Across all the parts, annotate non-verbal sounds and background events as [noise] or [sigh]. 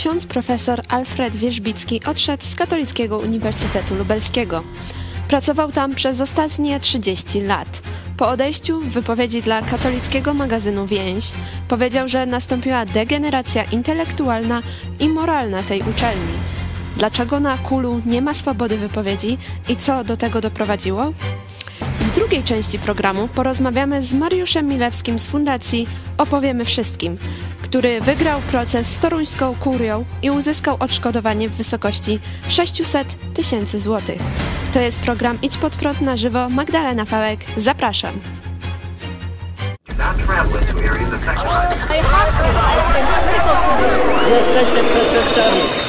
ksiądz profesor Alfred Wierzbicki odszedł z Katolickiego Uniwersytetu Lubelskiego. Pracował tam przez ostatnie 30 lat. Po odejściu w wypowiedzi dla katolickiego magazynu Więź powiedział, że nastąpiła degeneracja intelektualna i moralna tej uczelni. Dlaczego na Kulu nie ma swobody wypowiedzi i co do tego doprowadziło? Drugiej części programu porozmawiamy z Mariuszem Milewskim z Fundacji Opowiemy Wszystkim, który wygrał proces z toruńską kurią i uzyskał odszkodowanie w wysokości 600 tysięcy złotych. To jest program Idź pod prąd na żywo. Magdalena Fałek, zapraszam. Jesteśmy przestępcami.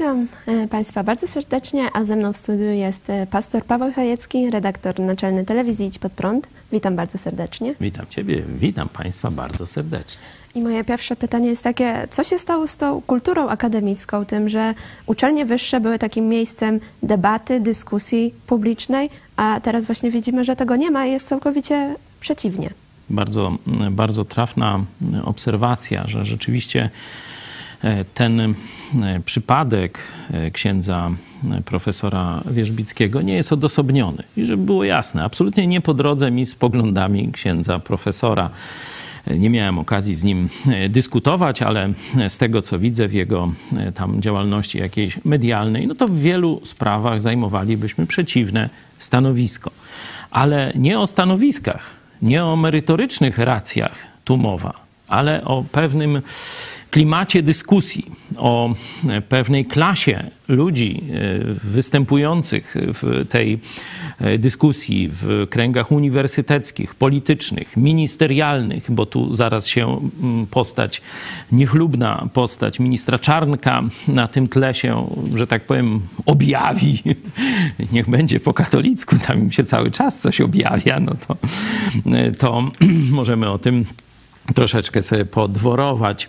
Witam e, Państwa bardzo serdecznie, a ze mną w studiu jest e, pastor Paweł Chojecki, redaktor naczelny telewizji Idź Pod Prąd. Witam bardzo serdecznie. Witam Ciebie, witam Państwa bardzo serdecznie. I moje pierwsze pytanie jest takie, co się stało z tą kulturą akademicką, tym, że uczelnie wyższe były takim miejscem debaty, dyskusji publicznej, a teraz właśnie widzimy, że tego nie ma i jest całkowicie przeciwnie. Bardzo, bardzo trafna obserwacja, że rzeczywiście ten e, przypadek e, księdza profesora Wierzbickiego nie jest odosobniony. I żeby było jasne, absolutnie nie po drodze mi z poglądami księdza profesora. Nie miałem okazji z nim dyskutować, ale z tego, co widzę w jego tam działalności jakiejś medialnej, no to w wielu sprawach zajmowalibyśmy przeciwne stanowisko. Ale nie o stanowiskach, nie o merytorycznych racjach tu mowa, ale o pewnym klimacie dyskusji, o pewnej klasie ludzi występujących w tej dyskusji w kręgach uniwersyteckich, politycznych, ministerialnych, bo tu zaraz się postać, niechlubna postać ministra Czarnka na tym tle się, że tak powiem, objawi. [laughs] Niech będzie po katolicku, tam im się cały czas coś objawia, no to, to [clears throat] możemy o tym troszeczkę sobie podworować.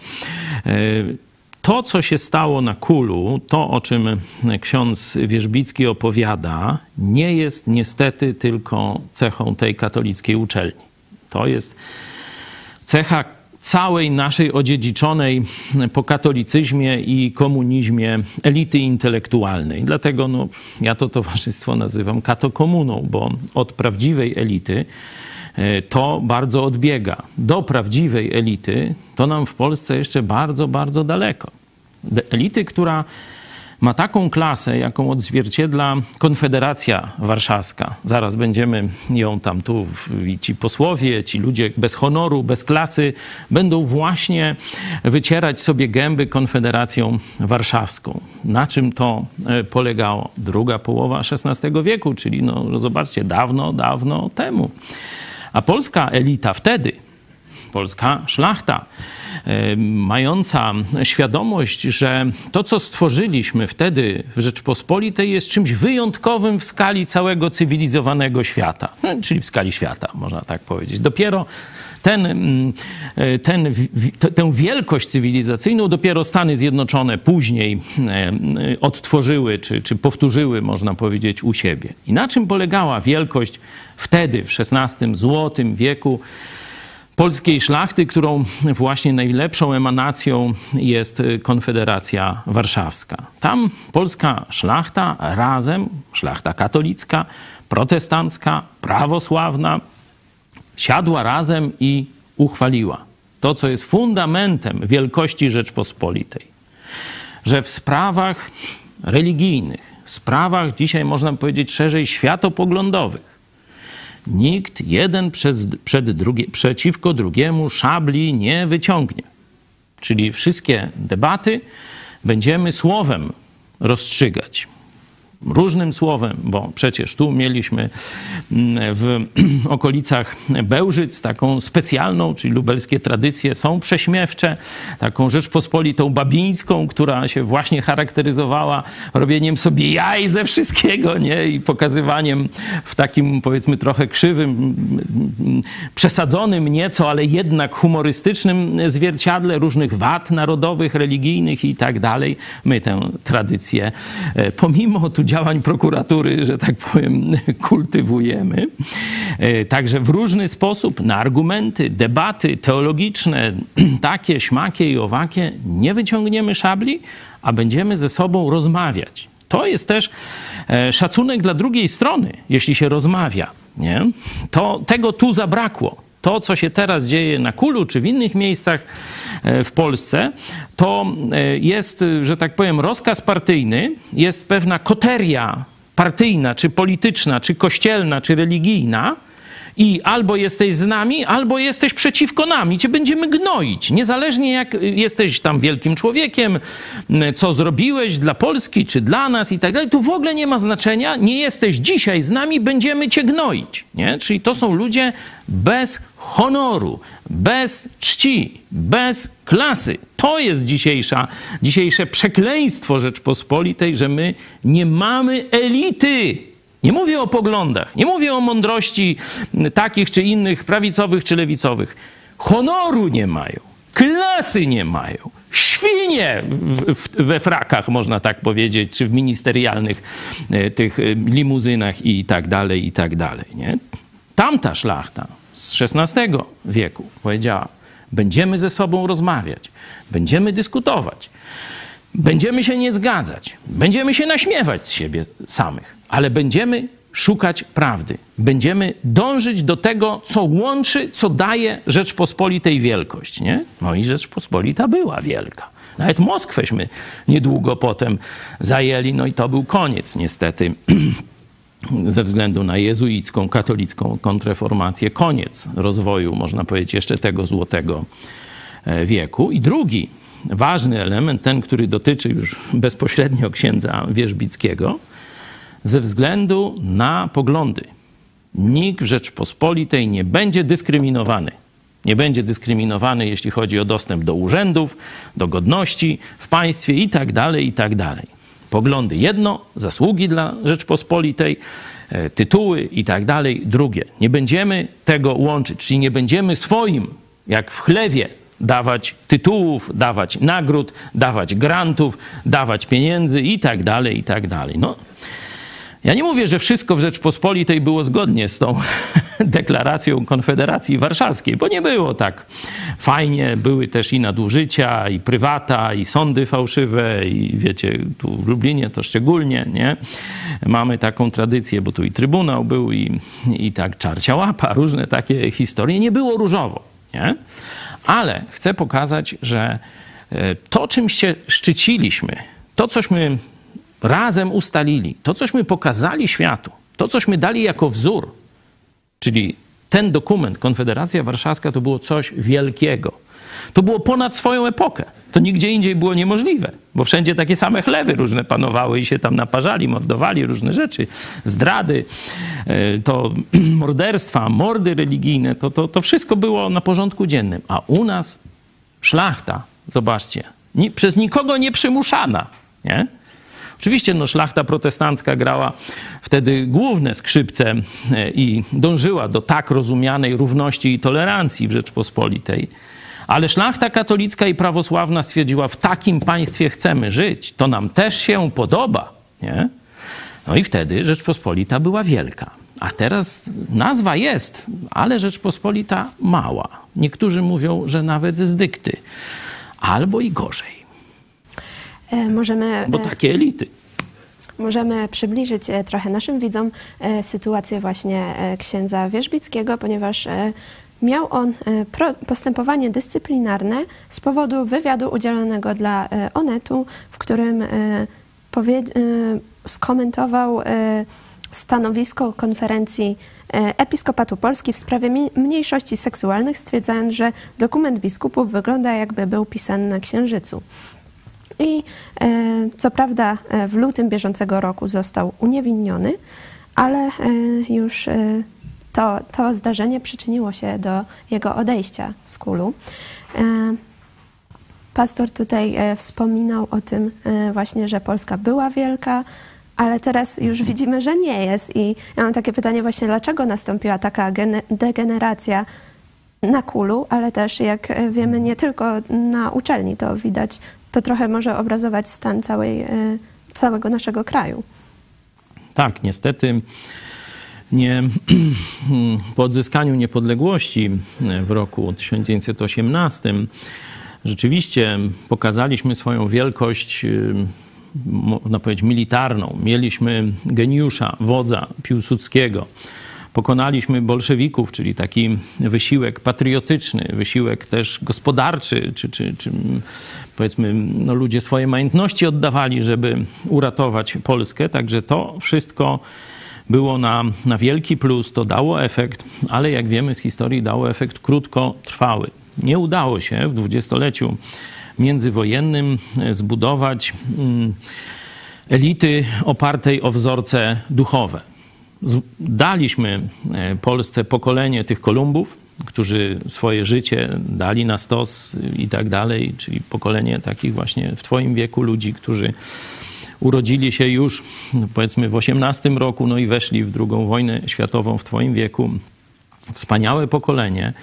To, co się stało na Kulu, to o czym ksiądz Wierzbicki opowiada, nie jest niestety tylko cechą tej katolickiej uczelni. To jest cecha całej naszej odziedziczonej po katolicyzmie i komunizmie elity intelektualnej. Dlatego no, ja to towarzystwo nazywam katokomuną, bo od prawdziwej elity to bardzo odbiega. Do prawdziwej elity to nam w Polsce jeszcze bardzo, bardzo daleko. Elity, która ma taką klasę, jaką odzwierciedla Konfederacja Warszawska. Zaraz będziemy ją tam tu, i ci posłowie, ci ludzie bez honoru, bez klasy, będą właśnie wycierać sobie gęby Konfederacją Warszawską. Na czym to polegało? Druga połowa XVI wieku, czyli no, zobaczcie, dawno, dawno temu. A polska elita wtedy, polska szlachta, mająca świadomość, że to, co stworzyliśmy wtedy w Rzeczpospolitej, jest czymś wyjątkowym w skali całego cywilizowanego świata, czyli w skali świata, można tak powiedzieć. Dopiero ten, ten, tę wielkość cywilizacyjną dopiero Stany Zjednoczone później odtworzyły, czy, czy powtórzyły, można powiedzieć, u siebie. I na czym polegała wielkość wtedy, w XVI złotym wieku, polskiej szlachty, którą właśnie najlepszą emanacją jest Konfederacja Warszawska. Tam polska szlachta razem, szlachta katolicka, protestancka, prawosławna, siadła razem i uchwaliła to, co jest fundamentem wielkości Rzeczpospolitej. Że w sprawach religijnych, sprawach dzisiaj można powiedzieć szerzej światopoglądowych, nikt jeden przez, przed drugie, przeciwko drugiemu szabli nie wyciągnie. Czyli wszystkie debaty będziemy słowem rozstrzygać. Różnym słowem, bo przecież tu mieliśmy mm, w [clears throat] okolicach Bełżyc taką specjalną, czyli lubelskie tradycje są prześmiewcze, taką Rzeczpospolitą babińską, która się właśnie charakteryzowała robieniem sobie jaj ze wszystkiego, nie? I pokazywaniem w takim, powiedzmy, trochę krzywym, przesadzonym nieco, ale jednak humorystycznym zwierciadle różnych wad narodowych, religijnych i tak dalej. My tę tradycję, e, pomimo tu działań prokuratury, że tak powiem, [laughs] kultywujemy. E, także w różny sposób na argumenty, debaty teologiczne, [clears throat] takie, śmakie i owakie, nie wyciągniemy szabli, a będziemy ze sobą rozmawiać. To jest też e, szacunek dla drugiej strony, jeśli się rozmawia. Nie? To tego tu zabrakło to, co się teraz dzieje na Kulu czy w innych miejscach e, w Polsce, to e, jest, że tak powiem, rozkaz partyjny, jest pewna koteria partyjna, czy polityczna, czy kościelna, czy religijna, i albo jesteś z nami, albo jesteś przeciwko nami. Cię będziemy gnoić. Niezależnie jak jesteś tam wielkim człowiekiem, co zrobiłeś dla Polski, czy dla nas i tak dalej, to w ogóle nie ma znaczenia. Nie jesteś dzisiaj z nami, będziemy cię gnoić. Nie? Czyli to są ludzie bez honoru, bez czci, bez klasy. To jest dzisiejsza, dzisiejsze przekleństwo Rzeczpospolitej, że my nie mamy elity nie mówię o poglądach, nie mówię o mądrości takich czy innych, prawicowych czy lewicowych. Honoru nie mają, klasy nie mają. Świnie we frakach, można tak powiedzieć, czy w ministerialnych e, tych e, limuzynach i tak dalej, i tak dalej. Nie? Tamta szlachta z XVI wieku powiedziała, będziemy ze sobą rozmawiać, będziemy dyskutować, będziemy się nie zgadzać, będziemy się naśmiewać z siebie samych ale będziemy szukać prawdy. Będziemy dążyć do tego, co łączy, co daje Rzeczpospolitej wielkość. Nie? No i Rzeczpospolita była wielka. Nawet Moskwęśmy niedługo potem zajęli, no i to był koniec niestety [clears throat] ze względu na jezuicką, katolicką kontreformację, koniec rozwoju, można powiedzieć, jeszcze tego złotego e, wieku. I drugi ważny element, ten, który dotyczy już bezpośrednio księdza Wierzbickiego, ze względu na poglądy. Nikt w Rzeczpospolitej nie będzie dyskryminowany. Nie będzie dyskryminowany, jeśli chodzi o dostęp do urzędów, do godności w państwie i tak dalej, i tak. Poglądy jedno, zasługi dla Rzeczpospolitej, e, tytuły i tak drugie. Nie będziemy tego łączyć, czyli nie będziemy swoim, jak w chlewie, dawać tytułów, dawać nagród, dawać grantów, dawać pieniędzy i tak dalej, i tak dalej. No, ja nie mówię, że wszystko w Rzeczpospolitej było zgodnie z tą [laughs] deklaracją Konfederacji Warszawskiej, bo nie było tak fajnie. Były też i nadużycia, i prywata, i sądy fałszywe, i wiecie, tu w Lublinie to szczególnie, nie? Mamy taką tradycję, bo tu i Trybunał był, i, i tak czarcia łapa, różne takie historie. Nie było różowo, nie? Ale chcę pokazać, że e, to, czym się szczyciliśmy, to, cośmy razem ustalili, to cośmy pokazali światu, to cośmy dali jako wzór, czyli ten dokument, Konfederacja Warszawska, to było coś wielkiego. To było ponad swoją epokę. To nigdzie indziej było niemożliwe, bo wszędzie takie same chlewy różne panowały i się tam naparzali, mordowali różne rzeczy, zdrady, e, to [clears throat] morderstwa, mordy religijne, to, to, to wszystko było na porządku dziennym. A u nas szlachta, zobaczcie, przez nikogo nie przymuszana, nie? Oczywiście no, szlachta protestancka grała wtedy główne skrzypce e, i dążyła do tak rozumianej równości i tolerancji w Rzeczpospolitej. Ale szlachta katolicka i prawosławna stwierdziła, w takim państwie chcemy żyć, to nam też się podoba. Nie? No i wtedy Rzeczpospolita była wielka. A teraz nazwa jest, ale Rzeczpospolita mała. Niektórzy mówią, że nawet z dykty. Albo i gorzej. E, możemy... Bo e, takie elity. Możemy przybliżyć e, trochę naszym widzom sytuację właśnie księdza Wierzbickiego, ponieważ miał on postępowanie dyscyplinarne z powodu wywiadu udzielonego dla Onetu, w którym skomentował stanowisko konferencji Episkopatu Polski w sprawie mniejszości seksualnych, stwierdzając, że dokument biskupów wygląda jakby był pisany na księżycu. i co prawda w lutym bieżącego roku został uniewinniony, ale już to, to zdarzenie przyczyniło się do jego odejścia z kulu. Pastor tutaj wspominał o tym właśnie, że Polska była wielka, ale teraz już widzimy, że nie jest. I ja mam takie pytanie właśnie, dlaczego nastąpiła taka degeneracja na kulu, ale też jak wiemy, nie tylko na uczelni to widać. To trochę może obrazować stan całej, e, całego naszego kraju. Tak, niestety nie, [clears throat] po odzyskaniu niepodległości w roku 1918 rzeczywiście pokazaliśmy swoją wielkość można powiedzieć, militarną. Mieliśmy geniusza, wodza Piłsudskiego. Pokonaliśmy bolszewików, czyli taki wysiłek patriotyczny, wysiłek też gospodarczy, czy, czy, czy powiedzmy, no ludzie swoje majątności oddawali, żeby uratować Polskę. Także to wszystko było na, na wielki plus, to dało efekt, ale jak wiemy z historii, dało efekt krótkotrwały. Nie udało się w dwudziestoleciu międzywojennym e, zbudować mm, elity opartej o wzorce duchowe. Daliśmy e, Polsce pokolenie tych Kolumbów, którzy swoje życie dali na stos i tak dalej, czyli pokolenie takich właśnie w Twoim wieku ludzi, którzy urodzili się już powiedzmy w 18 roku, no i weszli w drugą wojnę światową w Twoim wieku. Wspaniałe pokolenie.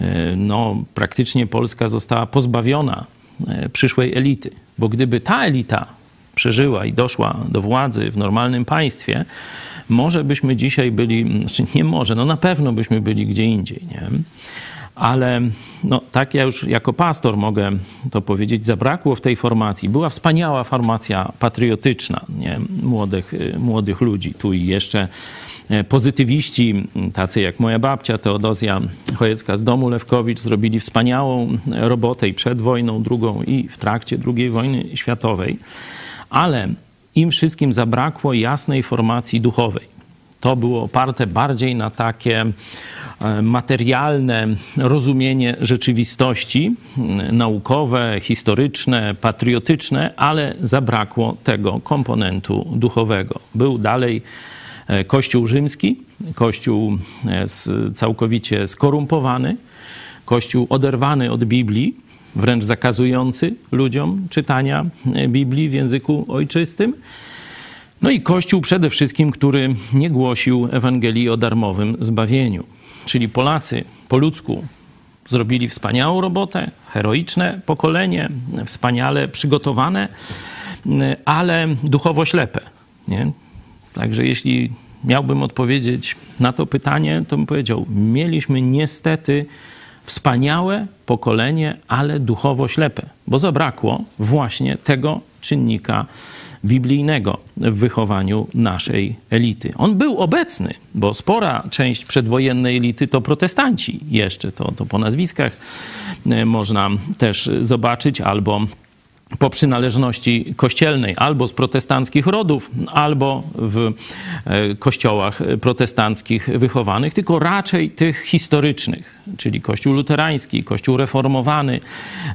E, no, praktycznie Polska została pozbawiona E, przyszłej elity. Bo gdyby ta elita przeżyła i doszła do władzy w normalnym państwie, może byśmy dzisiaj byli, znaczy nie może, no na pewno byśmy byli gdzie indziej, nie? Ale no, tak ja już jako pastor mogę to powiedzieć, zabrakło w tej formacji. Była wspaniała formacja patriotyczna nie? Młodych, młodych ludzi. Tu i jeszcze E, pozytywiści, tacy jak moja babcia Teodozja Chojecka z domu Lewkowicz, zrobili wspaniałą robotę i przed wojną drugą, i w trakcie II wojny światowej, ale im wszystkim zabrakło jasnej formacji duchowej. To było oparte bardziej na takie e, materialne rozumienie rzeczywistości, naukowe, historyczne, patriotyczne, ale zabrakło tego komponentu duchowego. Był dalej E, Kościół rzymski, Kościół e, całkowicie skorumpowany, Kościół oderwany od Biblii, wręcz zakazujący ludziom czytania e, Biblii w języku ojczystym. No i Kościół przede wszystkim, który nie głosił Ewangelii o darmowym zbawieniu. Czyli Polacy po ludzku zrobili wspaniałą robotę, heroiczne pokolenie, wspaniale przygotowane, ale duchowo ślepe. Nie? Także jeśli miałbym odpowiedzieć na to pytanie, to bym powiedział: Mieliśmy niestety wspaniałe pokolenie, ale duchowo ślepe, bo zabrakło właśnie tego czynnika biblijnego w wychowaniu naszej elity. On był obecny, bo spora część przedwojennej elity to protestanci jeszcze, to, to po nazwiskach e, można też zobaczyć, albo po przynależności kościelnej, albo z protestanckich rodów, albo w e, kościołach protestanckich wychowanych, tylko raczej tych historycznych, czyli Kościół luterański, Kościół reformowany,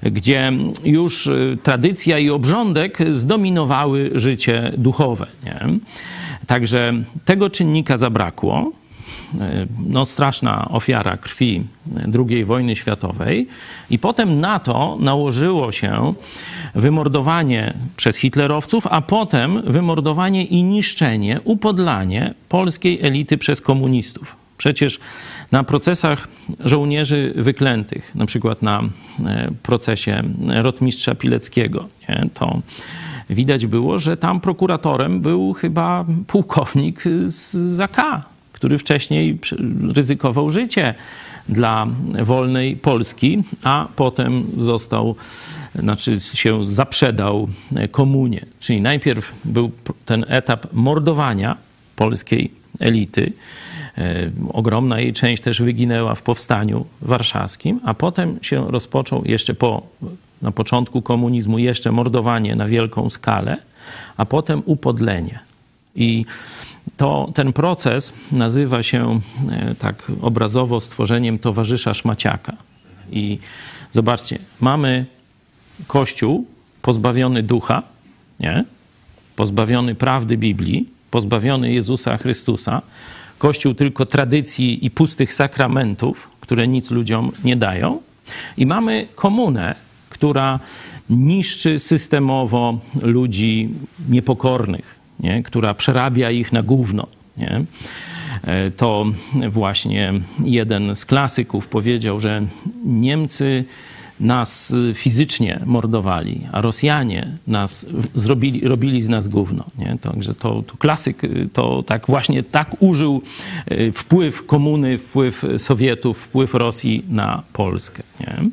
gdzie już e, tradycja i obrządek zdominowały życie duchowe. Nie? Także tego czynnika zabrakło. E, no, straszna ofiara krwi II wojny światowej. I potem na to nałożyło się wymordowanie przez hitlerowców, a potem wymordowanie i niszczenie, upodlanie polskiej elity przez komunistów. Przecież na procesach żołnierzy wyklętych, na przykład na e, procesie rotmistrza Pileckiego, nie, to widać było, że tam prokuratorem był chyba pułkownik z ZK, który wcześniej ryzykował życie dla wolnej Polski, a potem został, znaczy się zaprzedał komunie. Czyli najpierw był ten etap mordowania polskiej elity. E, ogromna jej część też wyginęła w powstaniu warszawskim, a potem się rozpoczął jeszcze po, na początku komunizmu jeszcze mordowanie na wielką skalę, a potem upodlenie. I to ten proces nazywa się e, tak obrazowo stworzeniem towarzysza szmaciaka. I zobaczcie, mamy Kościół pozbawiony ducha, nie? pozbawiony prawdy Biblii, pozbawiony Jezusa Chrystusa, Kościół tylko tradycji i pustych sakramentów, które nic ludziom nie dają. I mamy komunę, która niszczy systemowo ludzi niepokornych, nie? która przerabia ich na gówno. Nie? E, to właśnie jeden z klasyków powiedział, że Niemcy nas fizycznie mordowali, a Rosjanie nas zrobili, robili z nas gówno. Nie? Także to, to klasyk to tak właśnie tak użył e, wpływ komuny, wpływ Sowietów, wpływ Rosji na Polskę. Nie?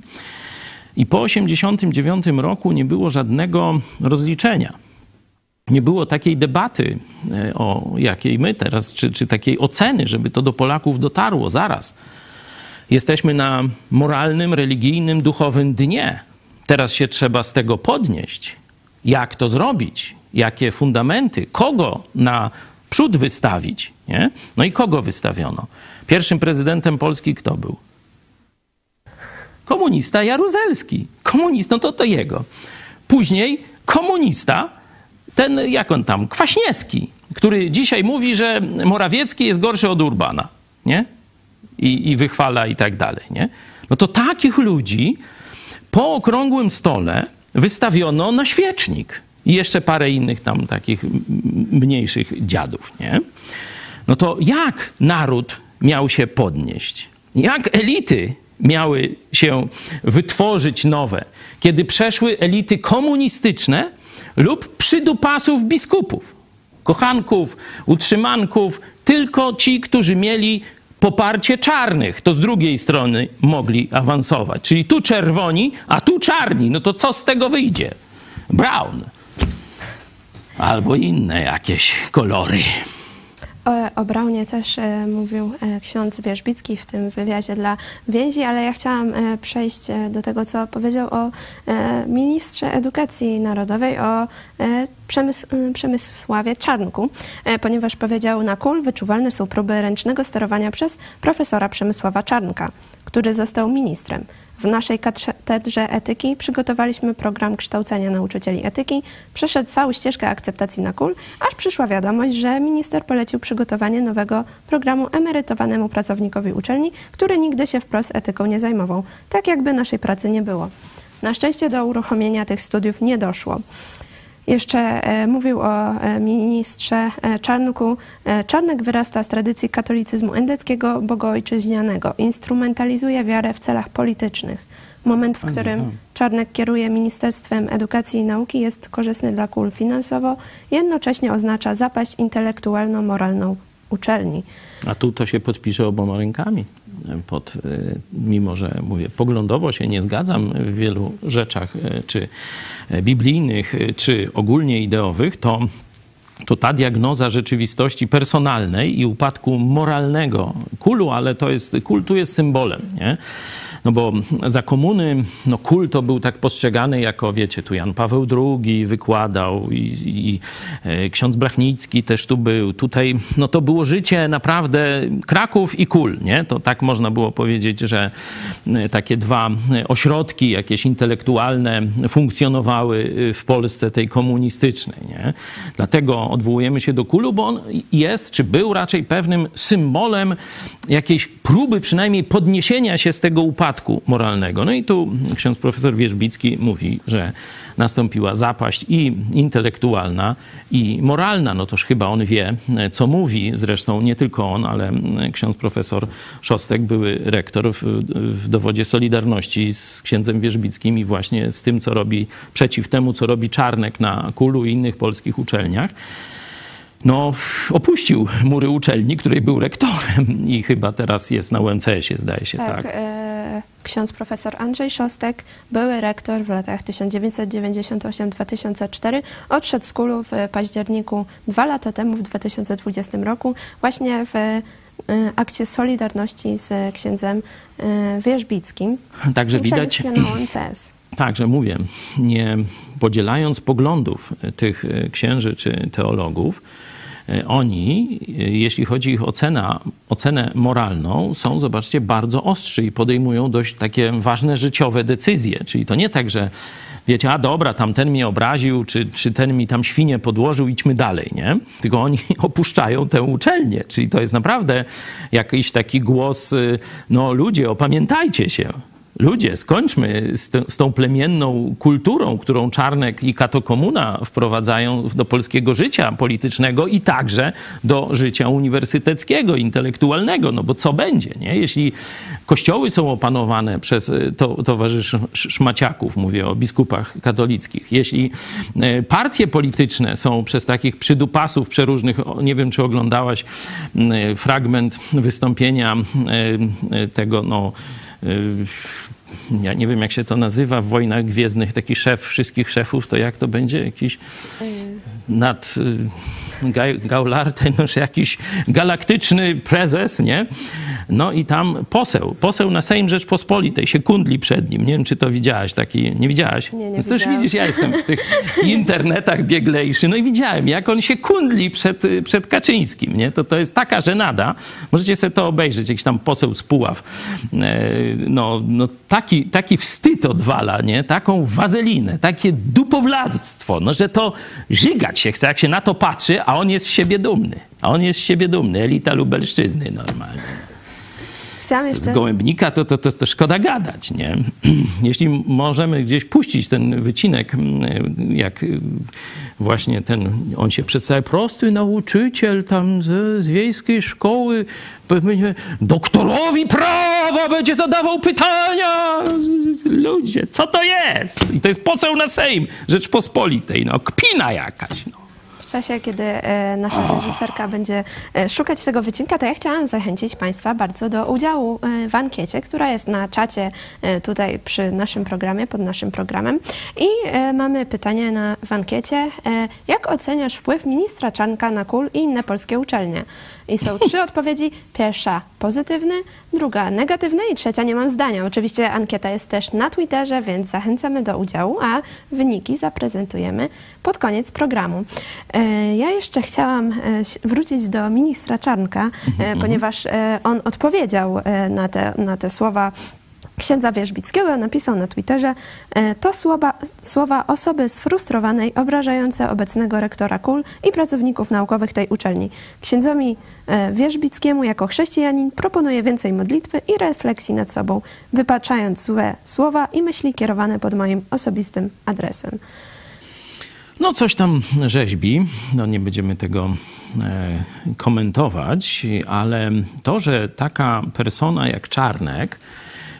I po 1989 roku nie było żadnego rozliczenia. Nie było takiej debaty, e, o jakiej my teraz, czy, czy takiej oceny, żeby to do Polaków dotarło zaraz. Jesteśmy na moralnym, religijnym, duchowym dnie. Teraz się trzeba z tego podnieść. Jak to zrobić? Jakie fundamenty? Kogo na przód wystawić? Nie? No i kogo wystawiono? Pierwszym prezydentem Polski kto był? Komunista Jaruzelski. Komunistą to to jego. Później komunista, ten jak on tam, Kwaśniewski, który dzisiaj mówi, że Morawiecki jest gorszy od Urbana, nie? I, i wychwala i tak dalej, nie? No to takich ludzi po okrągłym stole wystawiono na świecznik. I jeszcze parę innych tam takich mniejszych dziadów, nie? No to jak naród miał się podnieść? Jak elity miały się wytworzyć nowe, kiedy przeszły elity komunistyczne lub przydupasów biskupów, kochanków, utrzymanków, tylko ci, którzy mieli poparcie czarnych, to z drugiej strony mogli awansować. Czyli tu czerwoni, a tu czarni. No to co z tego wyjdzie? Brown. Albo inne jakieś kolory. O, o Braunie też e, mówił e, ksiądz Wierzbicki w tym wywiadzie dla więzi, ale ja chciałam e, przejść e, do tego, co powiedział o e, ministrze edukacji narodowej, o e, Przemys Przemysławie Czarnku, ponieważ powiedział na kul wyczuwalne są próby ręcznego sterowania przez profesora Przemysława Czarnka, który został ministrem. W naszej katedrze etyki przygotowaliśmy program kształcenia nauczycieli etyki. Przeszedł całą ścieżkę akceptacji na KUL, aż przyszła wiadomość, że minister polecił przygotowanie nowego programu emerytowanemu pracownikowi uczelni, który nigdy się wprost etyką nie zajmował, tak jakby naszej pracy nie było. Na szczęście do uruchomienia tych studiów nie doszło. Jeszcze e, mówił o e, ministrze e, Czarnku. Czarnek wyrasta z tradycji katolicyzmu endeckiego, bogoojczyźnianego. Instrumentalizuje wiarę w celach politycznych. Moment, w którym Czarnek kieruje Ministerstwem Edukacji i Nauki jest korzystny dla kul finansowo, jednocześnie oznacza zapaść intelektualno-moralną uczelni. A tu to się podpisze oboma rękami. Pod, y, mimo, że mówię, poglądowo się nie zgadzam w wielu rzeczach, y, czy biblijnych, y, czy ogólnie ideowych, to to ta diagnoza rzeczywistości personalnej i upadku moralnego kulu, ale to jest, kult tu jest symbolem, nie? No bo za komuny no kult to był tak postrzegany jako, wiecie, tu Jan Paweł II wykładał i, i e, ksiądz Blachnicki też tu był. Tutaj no to było życie naprawdę Kraków i kul, nie? To tak można było powiedzieć, że e, takie dwa ośrodki jakieś intelektualne funkcjonowały w Polsce tej komunistycznej, nie? Dlatego odwołujemy się do kulu, bo on jest, czy był raczej pewnym symbolem jakiejś próby przynajmniej podniesienia się z tego upadku upadku moralnego. No i tu ksiądz profesor Wierzbicki mówi, że nastąpiła zapaść i intelektualna, i moralna. No toż chyba on wie, co mówi. Zresztą nie tylko on, ale ksiądz profesor Szostek, były rektor w, w dowodzie Solidarności z księdzem Wierzbickim i właśnie z tym, co robi przeciw temu, co robi Czarnek na Kulu i innych polskich uczelniach no, opuścił mury uczelni, której był rektorem i chyba teraz jest na UMCS-ie, zdaje się, tak? tak? E, ksiądz profesor Andrzej Szostek, były rektor w latach 1998-2004, odszedł z kulu w październiku dwa lata temu, w 2020 roku, właśnie w e, akcie Solidarności z księdzem e, Wierzbickim. Także widać... na UMCS. [clears throat] Także mówię, nie podzielając poglądów tych księży czy teologów, e, oni, e, jeśli chodzi o ich ocena, ocenę moralną, są, zobaczcie, bardzo ostrzy i podejmują dość takie ważne życiowe decyzje. Czyli to nie tak, że wiecie, a dobra, tam ten mnie obraził, czy, czy ten mi tam świnie podłożył, idźmy dalej, nie? Tylko oni [laughs] opuszczają tę uczelnię. Czyli to jest naprawdę jakiś taki głos, y, no ludzie, opamiętajcie się. Ludzie, skończmy z, te, z, tą plemienną kulturą, którą Czarnek i Katokomuna wprowadzają do polskiego życia politycznego i także do życia uniwersyteckiego, intelektualnego. No bo co będzie, nie? Jeśli kościoły są opanowane przez e, to, towarzyszy szmaciaków, mówię o biskupach katolickich, jeśli e, partie polityczne są przez takich przydupasów przeróżnych, nie wiem, czy oglądałaś fragment wystąpienia tego, no, ja nie wiem jak się to nazywa w wojnach gwiezdnych, taki szef wszystkich szefów, to jak to będzie? Jakiś nad Gaulartem, no, jakiś galaktyczny prezes, nie? No i tam poseł, poseł na Sejm Rzeczpospolitej się kundli przed nim. Nie wiem, czy to widziałaś taki, nie widziałaś? Nie, nie no to już widzisz, ja jestem w tych internetach bieglejszy, no i widziałem, jak on się kundli przed, przed Kaczyńskim, nie? To, to jest taka żenada. Możecie sobie to obejrzeć, jakiś tam poseł z Puław. E, no, no taki, taki wstyd odwala, nie? Taką wazelinę, takie dupowladztwo, no że to żygać się chce, jak się na to patrzy, a on jest z siebie dumny. A on jest z siebie dumny, elita lubelszczyzny normalnie. Z gołębnika to, to, to, to szkoda gadać, nie? [clears throat] Jeśli możemy gdzieś puścić ten wycinek, jak właśnie ten, on się przedstawia, prosty nauczyciel tam z, z wiejskiej szkoły, doktorowi prawa będzie zadawał pytania. Ludzie, co to jest? I to jest poseł na Sejm Rzeczpospolitej, no, kpina jakaś, no czasie, kiedy e, nasza reżyserka będzie e, szukać tego wycinka, to ja chciałam zachęcić Państwa bardzo do udziału e, w ankiecie, która jest na czacie tutaj przy naszym programie, pod naszym programem. I mamy pytanie na, w ankiecie, jak oceniasz wpływ ministra Czanka na KUL i inne polskie uczelnie? I są trzy odpowiedzi. Pierwsza pozytywny, druga negatywny i trzecia nie mam zdania. Oczywiście ankieta jest też na Twitterze, więc zachęcamy do udziału, a wyniki zaprezentujemy pod koniec programu. E, ja jeszcze chciałam e, wrócić do ministra Czarnka, e, ponieważ on odpowiedział na te, na te słowa księdza Wierzbickiego napisał na Twitterze to słowa, słowa osoby sfrustrowanej, obrażające obecnego rektora KUL i pracowników naukowych tej uczelni. Księdzowi Wierzbickiemu jako chrześcijanin proponuję więcej modlitwy i refleksji nad sobą, wypaczając złe słowa i myśli kierowane pod moim osobistym adresem. No coś tam rzeźbi, no nie będziemy tego e, komentować, ale to, że taka persona jak Czarnek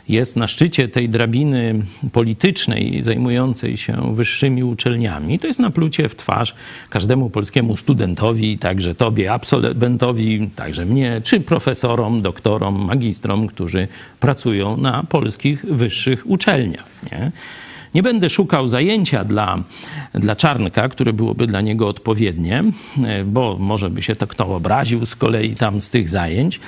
jest na szczycie tej drabiny politycznej zajmującej się wyższymi uczelniami, to jest naplucie w twarz każdemu polskiemu studentowi, także tobie, absolwentowi, także mnie, czy profesorom, doktorom, magistrom, którzy pracują na polskich wyższych uczelniach. Nie? Nie będę szukał zajęcia dla, dla Czarnka, które byłoby dla niego odpowiednie, e, bo może by się to kto obraził z kolei tam z tych zajęć,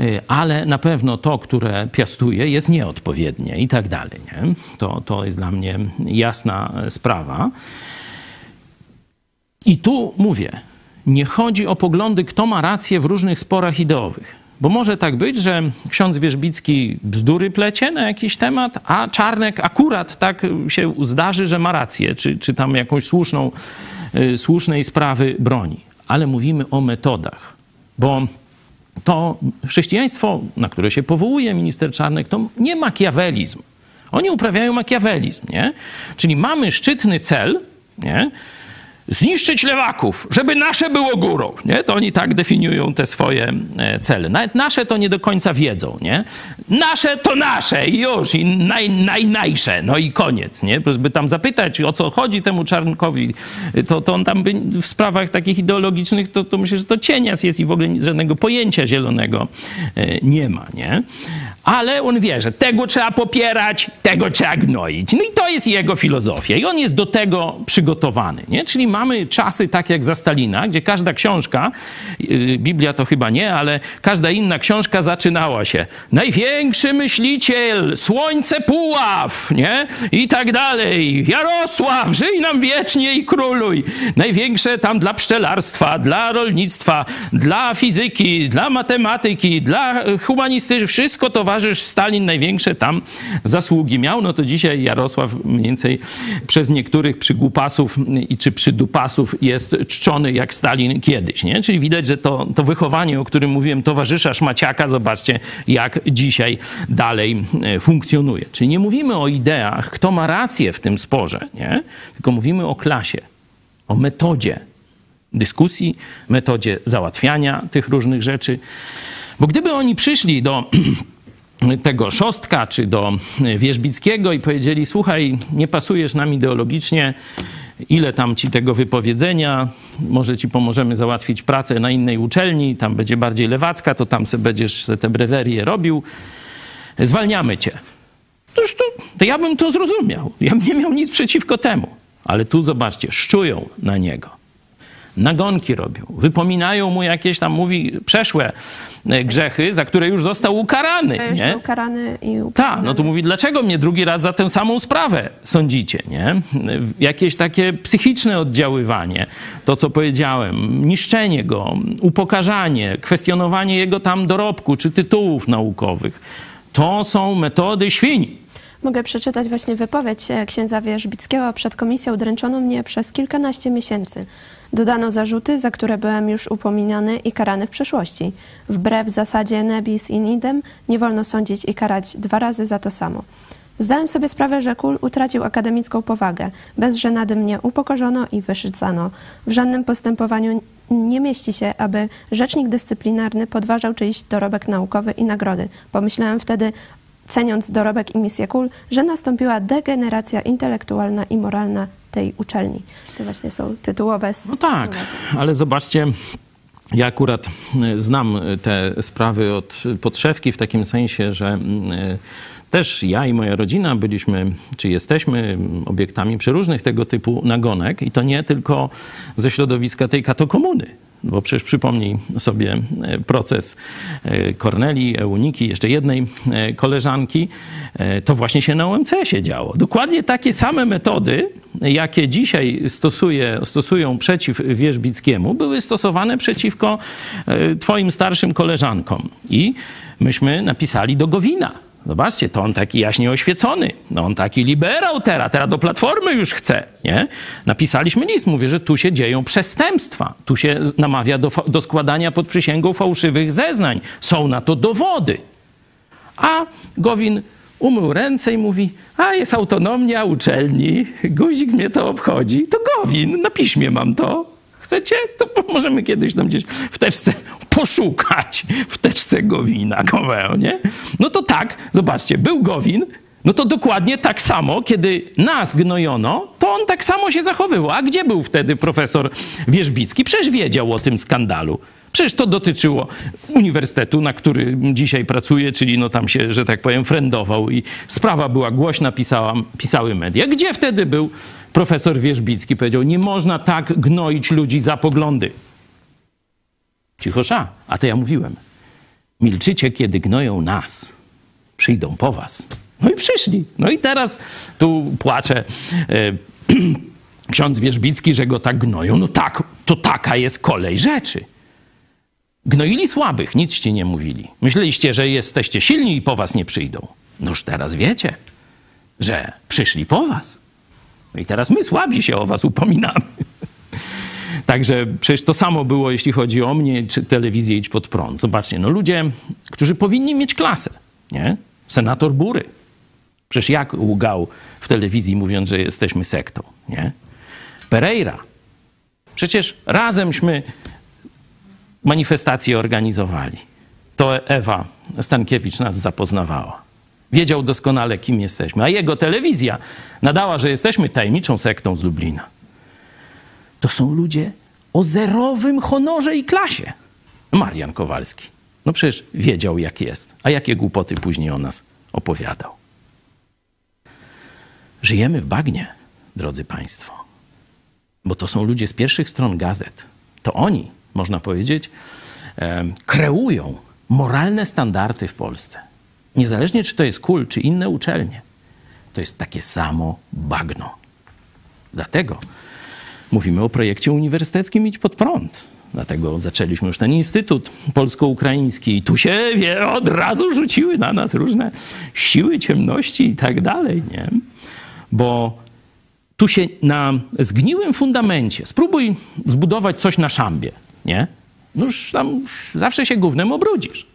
e, ale na pewno to, które piastuje, jest nieodpowiednie i tak dalej. Nie? To, to jest dla mnie jasna sprawa. I tu mówię, nie chodzi o poglądy, kto ma rację w różnych sporach ideowych. Bo może tak być, że ksiądz Wierzbicki bzdury plecie na jakiś temat, a Czarnek akurat tak się zdarzy, że ma rację, czy, czy tam jakąś słuszną, y, słusznej sprawy broni. Ale mówimy o metodach, bo to chrześcijaństwo, na które się powołuje minister Czarnek, to nie makiawelizm. Oni uprawiają makiawelizm, nie? Czyli mamy szczytny cel, nie? Zniszczyć lewaków, żeby nasze było górą. Nie? To oni tak definiują te swoje e, cele. Nawet nasze to nie do końca wiedzą. Nie? Nasze to nasze i już, i naj, najnajsze. No i koniec. Nie? By tam zapytać, o co chodzi temu Czarnkowi, to, to on tam by w sprawach takich ideologicznych, to, to myślę, że to cienias jest i w ogóle żadnego pojęcia zielonego e, nie ma. Nie? Ale on wie, że tego trzeba popierać, tego trzeba gnoić. No i to jest jego filozofia. I on jest do tego przygotowany. Nie? Czyli ma mamy czasy tak jak za Stalina, gdzie każda książka, yy, Biblia to chyba nie, ale każda inna książka zaczynała się. Największy myśliciel, słońce Puław, nie? I tak dalej. Jarosław, żyj nam wiecznie i króluj. Największe tam dla pszczelarstwa, dla rolnictwa, dla fizyki, dla matematyki, dla humanistyki, wszystko towarzysz Stalin największe tam zasługi miał. No to dzisiaj Jarosław mniej więcej przez niektórych przygłupasów i czy przydupasów jest czczony jak Stalin kiedyś, nie? Czyli widać, że to, to wychowanie, o którym mówiłem, towarzysza Szmaciaka, zobaczcie, jak dzisiaj dalej e, funkcjonuje. Czyli nie mówimy o ideach, kto ma rację w tym sporze, nie? Tylko mówimy o klasie, o metodzie dyskusji, metodzie załatwiania tych różnych rzeczy. Bo gdyby oni przyszli do [clears throat] tego Szostka czy do Wierzbickiego i powiedzieli: Słuchaj, nie pasujesz nam ideologicznie, ile tam ci tego wypowiedzenia, może ci pomożemy załatwić pracę na innej uczelni, tam będzie bardziej lewacka, to tam sobie będziesz te brewerie robił, zwalniamy cię. Toż to, to ja bym to zrozumiał. Ja bym nie miał nic przeciwko temu. Ale tu zobaczcie, szczują na niego nagonki robią, wypominają mu jakieś tam, mówi, przeszłe e, grzechy, za które już został ukarany. Już nie? był karany i Tak, no to mówi, dlaczego mnie drugi raz za tę samą sprawę sądzicie, nie? Jakieś takie psychiczne oddziaływanie, to co powiedziałem, niszczenie go, upokarzanie, kwestionowanie jego tam dorobku czy tytułów naukowych. To są metody świń. Mogę przeczytać właśnie wypowiedź e, księdza Wierzbickiego przed komisją dręczono mnie przez kilkanaście miesięcy. Dodano zarzuty, za które byłem już upominany i karany w przeszłości. Wbrew zasadzie nebis in idem nie wolno sądzić i karać dwa razy za to samo. Zdałem sobie sprawę, że Kul utracił akademicką powagę. Bez żenady mnie upokorzono i wyszycano. W żadnym postępowaniu nie mieści się, aby rzecznik dyscyplinarny podważał czyjś dorobek naukowy i nagrody. Pomyślałem wtedy, ceniąc dorobek i misję Kul, że nastąpiła degeneracja intelektualna i moralna tej uczelni. To właśnie są tytułowe No tak, ale zobaczcie, ja akurat e, znam e, te sprawy od podszewki w takim sensie, że mm, e, też ja i moja rodzina byliśmy, czy jesteśmy obiektami przeróżnych tego typu nagonek i to nie tylko ze środowiska tej katokomuny. Bo przecież przypomnij sobie proces Korneli, Euniki, jeszcze jednej koleżanki. To właśnie się na OMC-sie działo. Dokładnie takie same metody, jakie dzisiaj stosuje, stosują przeciw Wierzbickiemu, były stosowane przeciwko twoim starszym koleżankom. I myśmy napisali do Gowina. Zobaczcie, to on taki jaśnie oświecony. No on taki liberał teraz, teraz do Platformy już chce, nie? Napisaliśmy list, mówię, że tu się dzieją przestępstwa. Tu się namawia do, do składania pod przysięgą fałszywych zeznań. Są na to dowody. A Gowin umył ręce i mówi, a jest autonomia uczelni, guzik mnie to obchodzi, to Gowin, na piśmie mam to. Chcecie? To możemy kiedyś tam gdzieś w teczce poszukać, w teczce Gowina, Goweo, nie? No to tak, zobaczcie, był Gowin, no to dokładnie tak samo, kiedy nas gnojono, to on tak samo się zachowywał. A gdzie był wtedy profesor Wierzbicki? Przecież wiedział o tym skandalu. Przecież to dotyczyło uniwersytetu, na który dzisiaj pracuję, czyli no tam się, że tak powiem, frendował i sprawa była głośna, pisała, pisały media. Gdzie wtedy był profesor Wierzbicki? Powiedział, nie można tak gnoić ludzi za poglądy. Cichosza, a to ja mówiłem. Milczycie, kiedy gnoją nas. Przyjdą po was. No i przyszli. No i teraz tu płacze e, [clears throat] ksiądz Wierzbicki, że go tak gnoją. No tak, to taka jest kolej rzeczy. Gnoili słabych, nic ci nie mówili. Myśleliście, że jesteście silni i po was nie przyjdą. Noż teraz wiecie, że przyszli po was. No i teraz my słabi się o was upominamy. [laughs] Także przecież to samo było, jeśli chodzi o mnie, czy telewizję Idź Pod Prąd. Zobaczcie, no ludzie, którzy powinni mieć klasę, nie? Senator Bury. Przecież jak łgał w telewizji, mówiąc, że jesteśmy sektą, nie? Pereira. Przecież razemśmy manifestacje organizowali. To Ewa Stankiewicz nas zapoznawała. Wiedział doskonale, kim jesteśmy. A jego telewizja nadała, że jesteśmy tajemniczą sektą z Lublina. To są ludzie o zerowym honorze i klasie. Marian Kowalski. No przecież wiedział, jak jest. A jakie głupoty później o nas opowiadał. Żyjemy w bagnie, drodzy Państwo. bo to są ludzie z pierwszych stron gazet. To oni, można powiedzieć, kreują moralne standardy w Polsce. Niezależnie czy to jest KUL, czy inne uczelnie, to jest takie samo bagno. Dlatego mówimy o projekcie uniwersyteckim Idź pod prąd. Dlatego zaczęliśmy już ten Instytut Polsko-Ukraiński i tu się wie, od razu rzuciły na nas różne siły ciemności i tak dalej, nie? Bo tu się na zgniłym fundamencie spróbuj zbudować coś na szambie, nie? No już tam zawsze się gównem obrudzisz.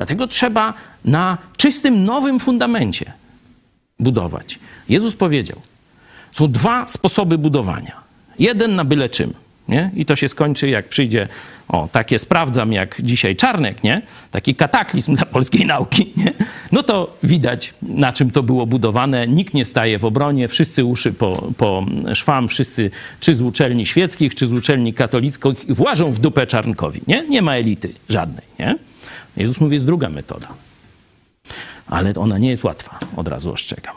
Dlatego trzeba na czystym, nowym fundamencie budować. Jezus powiedział, są dwa sposoby budowania. Jeden na byle czym – nie? I to się skończy, jak przyjdzie, o, takie sprawdzam jak dzisiaj Czarnek, nie? Taki kataklizm dla polskiej nauki, nie? No to widać, na czym to było budowane. Nikt nie staje w obronie, wszyscy uszy po, po szwam, wszyscy, czy z uczelni świeckich, czy z uczelni katolickich, włażą w dupę Czarnkowi, nie? Nie ma elity żadnej, nie? Jezus mówi, jest druga metoda. Ale ona nie jest łatwa, od razu ostrzegam.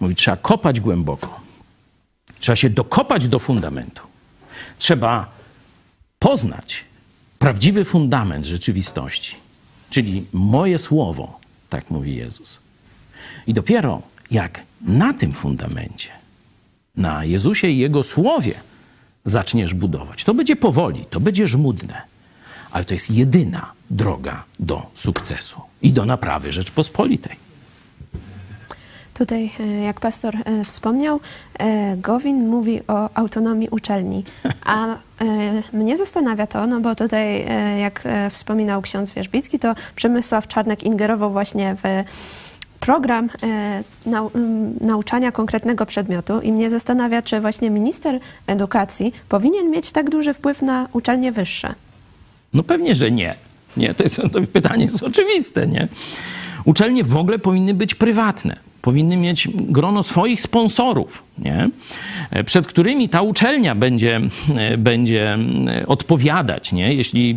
Mówi, trzeba kopać głęboko. Trzeba się dokopać do fundamentu. Trzeba poznać prawdziwy fundament rzeczywistości, czyli moje słowo, tak mówi Jezus. I dopiero jak na tym fundamencie, na Jezusie i Jego słowie zaczniesz budować, to będzie powoli, to będzie żmudne, ale to jest jedyna droga do sukcesu i do naprawy Rzeczpospolitej. Tutaj, e, jak pastor e, wspomniał, e, Gowin mówi o autonomii uczelni. A mnie zastanawia to, no bo tutaj, jak wspominał ksiądz Wierzbicki, to Przemysław Czarnek ingerował właśnie w program nau nauczania konkretnego przedmiotu i mnie zastanawia, czy właśnie minister edukacji powinien mieć tak duży wpływ na uczelnie wyższe. No pewnie, że nie. Nie, to, jest, to pytanie jest oczywiste, nie? Uczelnie w ogóle powinny być prywatne powinny mieć grono swoich sponsorów, nie? przed którymi ta uczelnia będzie, będzie odpowiadać. Nie? Jeśli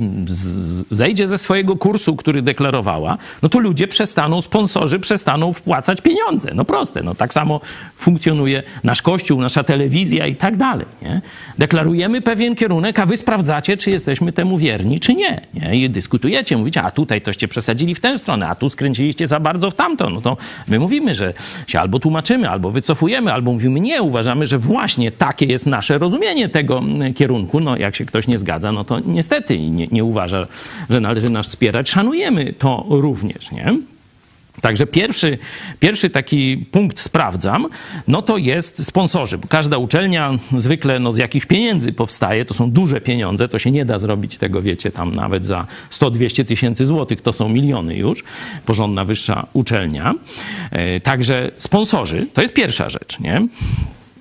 zejdzie ze swojego kursu, który deklarowała, no to ludzie przestaną, sponsorzy przestaną wpłacać pieniądze. No proste. No tak samo funkcjonuje nasz kościół, nasza telewizja i tak dalej. Nie? Deklarujemy pewien kierunek, a wy sprawdzacie, czy jesteśmy temu wierni, czy nie. nie? I dyskutujecie, mówicie, a tutaj toście przesadzili w tę stronę, a tu skręciliście za bardzo w tamtą. No to my mówimy, że się albo tłumaczymy, albo wycofujemy, albo mówimy nie, uważamy, że właśnie takie jest nasze rozumienie tego mm, kierunku. No jak się ktoś nie zgadza, no to niestety nie, nie uważa, że należy nas wspierać. Szanujemy to również, nie? Także pierwszy, pierwszy taki punkt sprawdzam, no to jest sponsorzy. Bo każda uczelnia zwykle no, z jakichś pieniędzy powstaje, to są duże pieniądze, to się nie da zrobić tego, wiecie, tam nawet za 100-200 tysięcy złotych, to są miliony już, porządna wyższa uczelnia. E, także sponsorzy, to jest pierwsza rzecz, nie?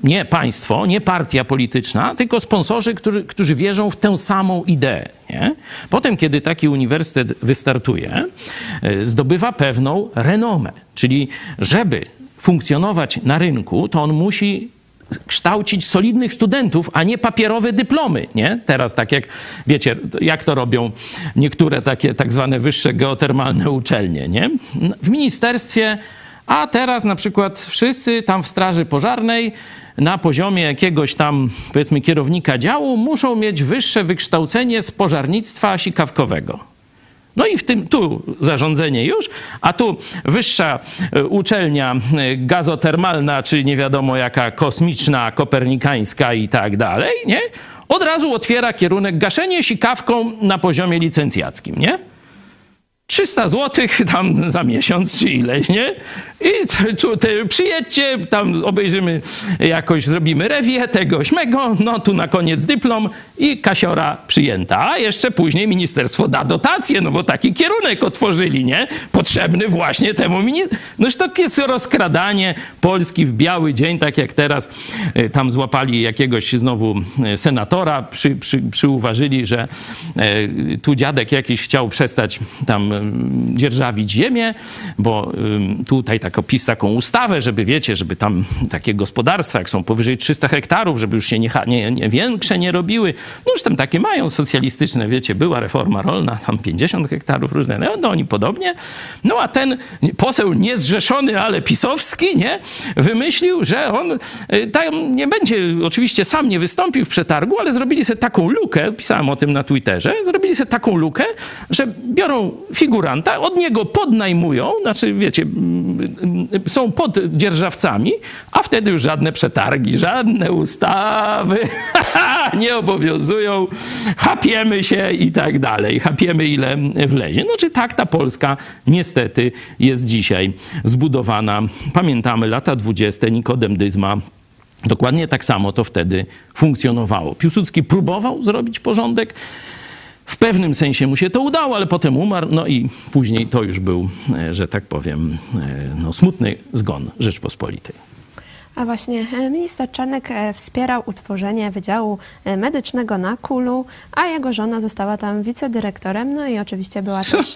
Nie państwo, nie partia polityczna, tylko sponsorzy, którzy, którzy wierzą w tę samą ideę. Nie? Potem, kiedy taki uniwersytet wystartuje, e, zdobywa pewną renomę. Czyli, żeby funkcjonować na rynku, to on musi kształcić solidnych studentów, a nie papierowe dyplomy, nie? Teraz tak jak, wiecie, jak to robią niektóre takie tak zwane wyższe geotermalne uczelnie, nie? W ministerstwie, a teraz na przykład wszyscy tam w straży pożarnej na poziomie jakiegoś tam, powiedzmy, kierownika działu muszą mieć wyższe wykształcenie z pożarnictwa sikawkowego. No i w tym tu zarządzenie już, a tu wyższa e, uczelnia e, gazotermalna, czy nie wiadomo jaka kosmiczna, kopernikańska i tak dalej, nie? Od razu otwiera kierunek gaszenie sikawką na poziomie licencjackim, nie? 300 zł tam za miesiąc czy ileś, nie? I tu, te, przyjedźcie, tam obejrzymy jakoś, zrobimy rewię tego śmego, no tu na koniec dyplom i kasiora przyjęta. A jeszcze później ministerstwo da dotację, no bo taki kierunek otworzyli, nie? Potrzebny właśnie temu ministerstwu. Noż to jest rozkradanie Polski w biały dzień, tak jak teraz e, tam złapali jakiegoś znowu e, senatora, przy, przy, przyuważyli, że e, tu dziadek jakiś chciał przestać tam dzierżawić ziemię, bo tutaj tak PiS taką ustawę, żeby wiecie, żeby tam takie gospodarstwa, jak są powyżej 300 hektarów, żeby już się nie, nie, nie większe nie robiły. No już tam takie mają socjalistyczne, wiecie, była reforma rolna, tam 50 hektarów różne, no, no oni podobnie. No a ten poseł niezrzeszony, ale pisowski, nie, wymyślił, że on y, tam nie będzie, oczywiście sam nie wystąpił w przetargu, ale zrobili sobie taką lukę, pisałem o tym na Twitterze, zrobili sobie taką lukę, że biorą figuranta, od niego podnajmują, znaczy wiecie, są poddzierżawcami, a wtedy już żadne przetargi, żadne ustawy [laughs] nie obowiązują, chapiemy się i tak dalej, chapiemy ile wlezie. No czy tak ta Polska niestety jest dzisiaj zbudowana. Pamiętamy lata 20, Nikodem Dyzma, Dokładnie tak samo to wtedy funkcjonowało. Piłsudski próbował zrobić porządek. W pewnym sensie mu się to udało, ale potem umarł, no i później to już był, e, że tak powiem, e, no, smutny zgon Rzeczpospolitej. A właśnie e, minister Czarnek wspierał utworzenie Wydziału Medycznego na Kulu, a jego żona została tam wicedyrektorem, no i oczywiście była też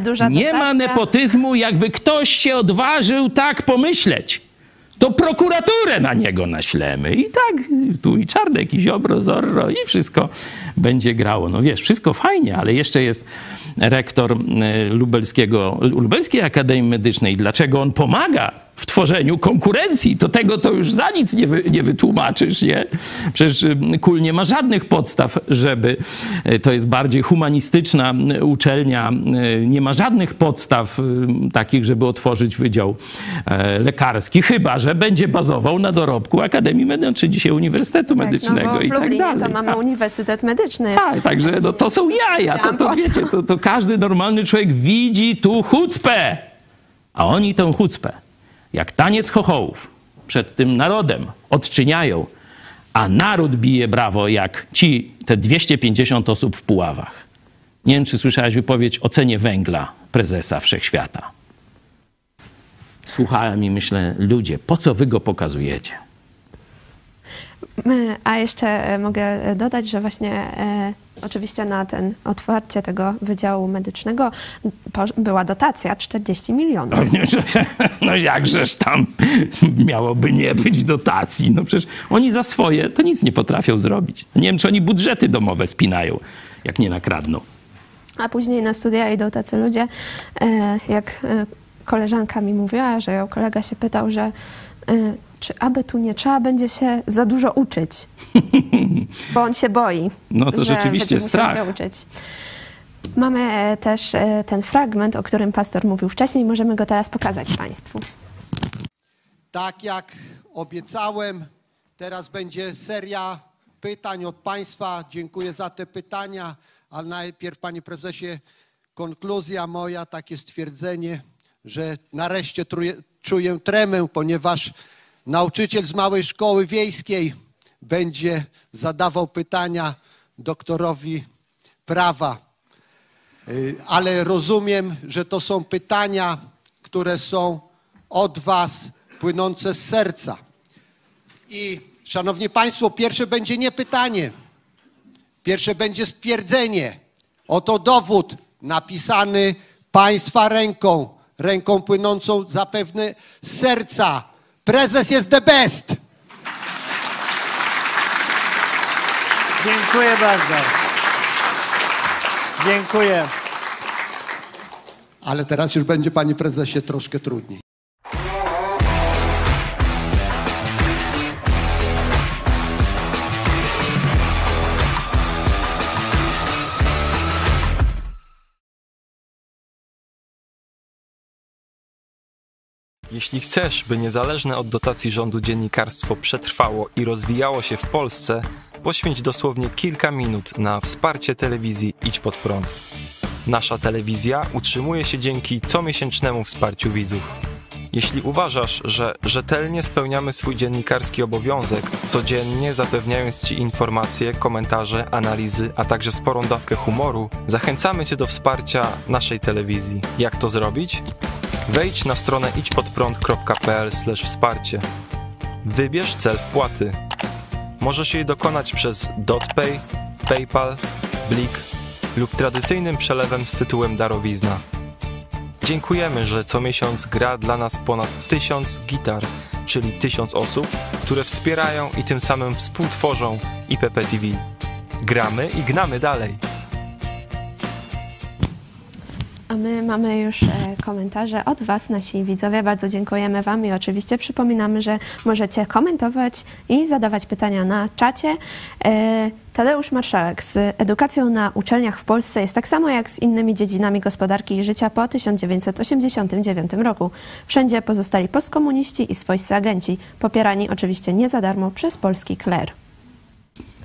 duża dotacja. Nie ma nepotyzmu, jakby ktoś się odważył tak pomyśleć to prokuraturę na niego naślemy. I tak tu i Czarnek, i Ziobro, Zorro i wszystko będzie grało. No wiesz, wszystko fajnie, ale jeszcze jest rektor e, lubelskiego, Lubelskiej Akademii Medycznej. Dlaczego on pomaga w tworzeniu konkurencji, to tego to już za nic nie, wy, nie wytłumaczysz, nie? Przecież KUL nie ma żadnych podstaw, żeby, e, to jest bardziej humanistyczna uczelnia, e, nie ma żadnych podstaw e, takich, żeby otworzyć wydział lekarski, chyba, że będzie bazował na dorobku Akademii Medycznej, czy dzisiaj Uniwersytetu tak, Medycznego no i tak dalej. to mamy tak. Uniwersytet Medyczny. Tak, także no, to są jaja, to, to wiecie, to, to każdy normalny człowiek widzi tu chucpę, a oni tę chucpę jak taniec chochołów przed tym narodem odczyniają, a naród bije brawo, jak ci, te 250 osób w Puławach. Nie wiem, czy słyszałeś wypowiedź o cenie węgla prezesa Wszechświata. Słuchałem i myślę, ludzie, po co wy go pokazujecie? A jeszcze e, mogę dodać, że właśnie e, oczywiście na ten otwarcie tego Wydziału Medycznego była dotacja 40 milionów. [laughs] No jakżeż tam miałoby nie być dotacji? No przecież oni za swoje to nic nie potrafią zrobić. Nie wiem, czy oni budżety domowe spinają, jak nie nakradną. A później na studia idą tacy ludzie, e, jak koleżanka mi mówiła, że ją kolega się pytał, że czy aby tu nie trzeba będzie się za dużo uczyć, [laughs] bo on się boi. No to rzeczywiście strach. Się uczyć. Mamy e, też e, ten fragment, o którym pastor mówił wcześniej. Możemy go teraz pokazać Państwu. Tak jak obiecałem, teraz będzie seria pytań od Państwa. Dziękuję za te pytania, ale najpierw, Panie Prezesie, konkluzja moja, takie stwierdzenie, że nareszcie czuję, czuję tremę, ponieważ Nauczyciel z małej szkoły wiejskiej będzie zadawał pytania doktorowi prawa. Y, ale rozumiem, że to są pytania, które są od Was płynące z serca. I szanowni Państwo, pierwsze będzie nie pytanie, pierwsze będzie stwierdzenie. Oto dowód napisany Państwa ręką, ręką płynącą zapewne z serca Prezes jest the best. Dziękuję bardzo. Dziękuję. Ale teraz już będzie, panie prezesie, troszkę trudniej. Jeśli chcesz, by niezależne od dotacji rządu dziennikarstwo przetrwało i rozwijało się w Polsce, poświęć dosłownie kilka minut na wsparcie telewizji Idź Pod Prąd. Nasza telewizja utrzymuje się dzięki comiesięcznemu wsparciu widzów. Jeśli uważasz, że rzetelnie spełniamy swój dziennikarski obowiązek, codziennie zapewniając Ci informacje, komentarze, analizy, a także sporą dawkę humoru, zachęcamy Cię do wsparcia naszej telewizji. Jak to zrobić? Wejdź na stronę idźpodprąd.pl wsparcie. Wybierz cel wpłaty. Możesz jej dokonać przez DotPay, PayPal, Blik lub tradycyjnym przelewem z tytułem darowizna. Dziękujemy, że co miesiąc gra dla nas ponad tysiąc gitar, czyli tysiąc osób, które wspierają i tym samym współtworzą IPP TV. Gramy i gnamy dalej. A my mamy już e, komentarze od Was, nasi widzowie. Bardzo dziękujemy Wam i oczywiście przypominamy, że możecie komentować i zadawać pytania na czacie. E, Tadeusz Marszałek z edukacją na uczelniach w Polsce jest tak samo jak z innymi dziedzinami gospodarki i życia po 1989 roku. Wszędzie pozostali postkomuniści i swojscy agenci, popierani oczywiście nie za darmo przez polski kler.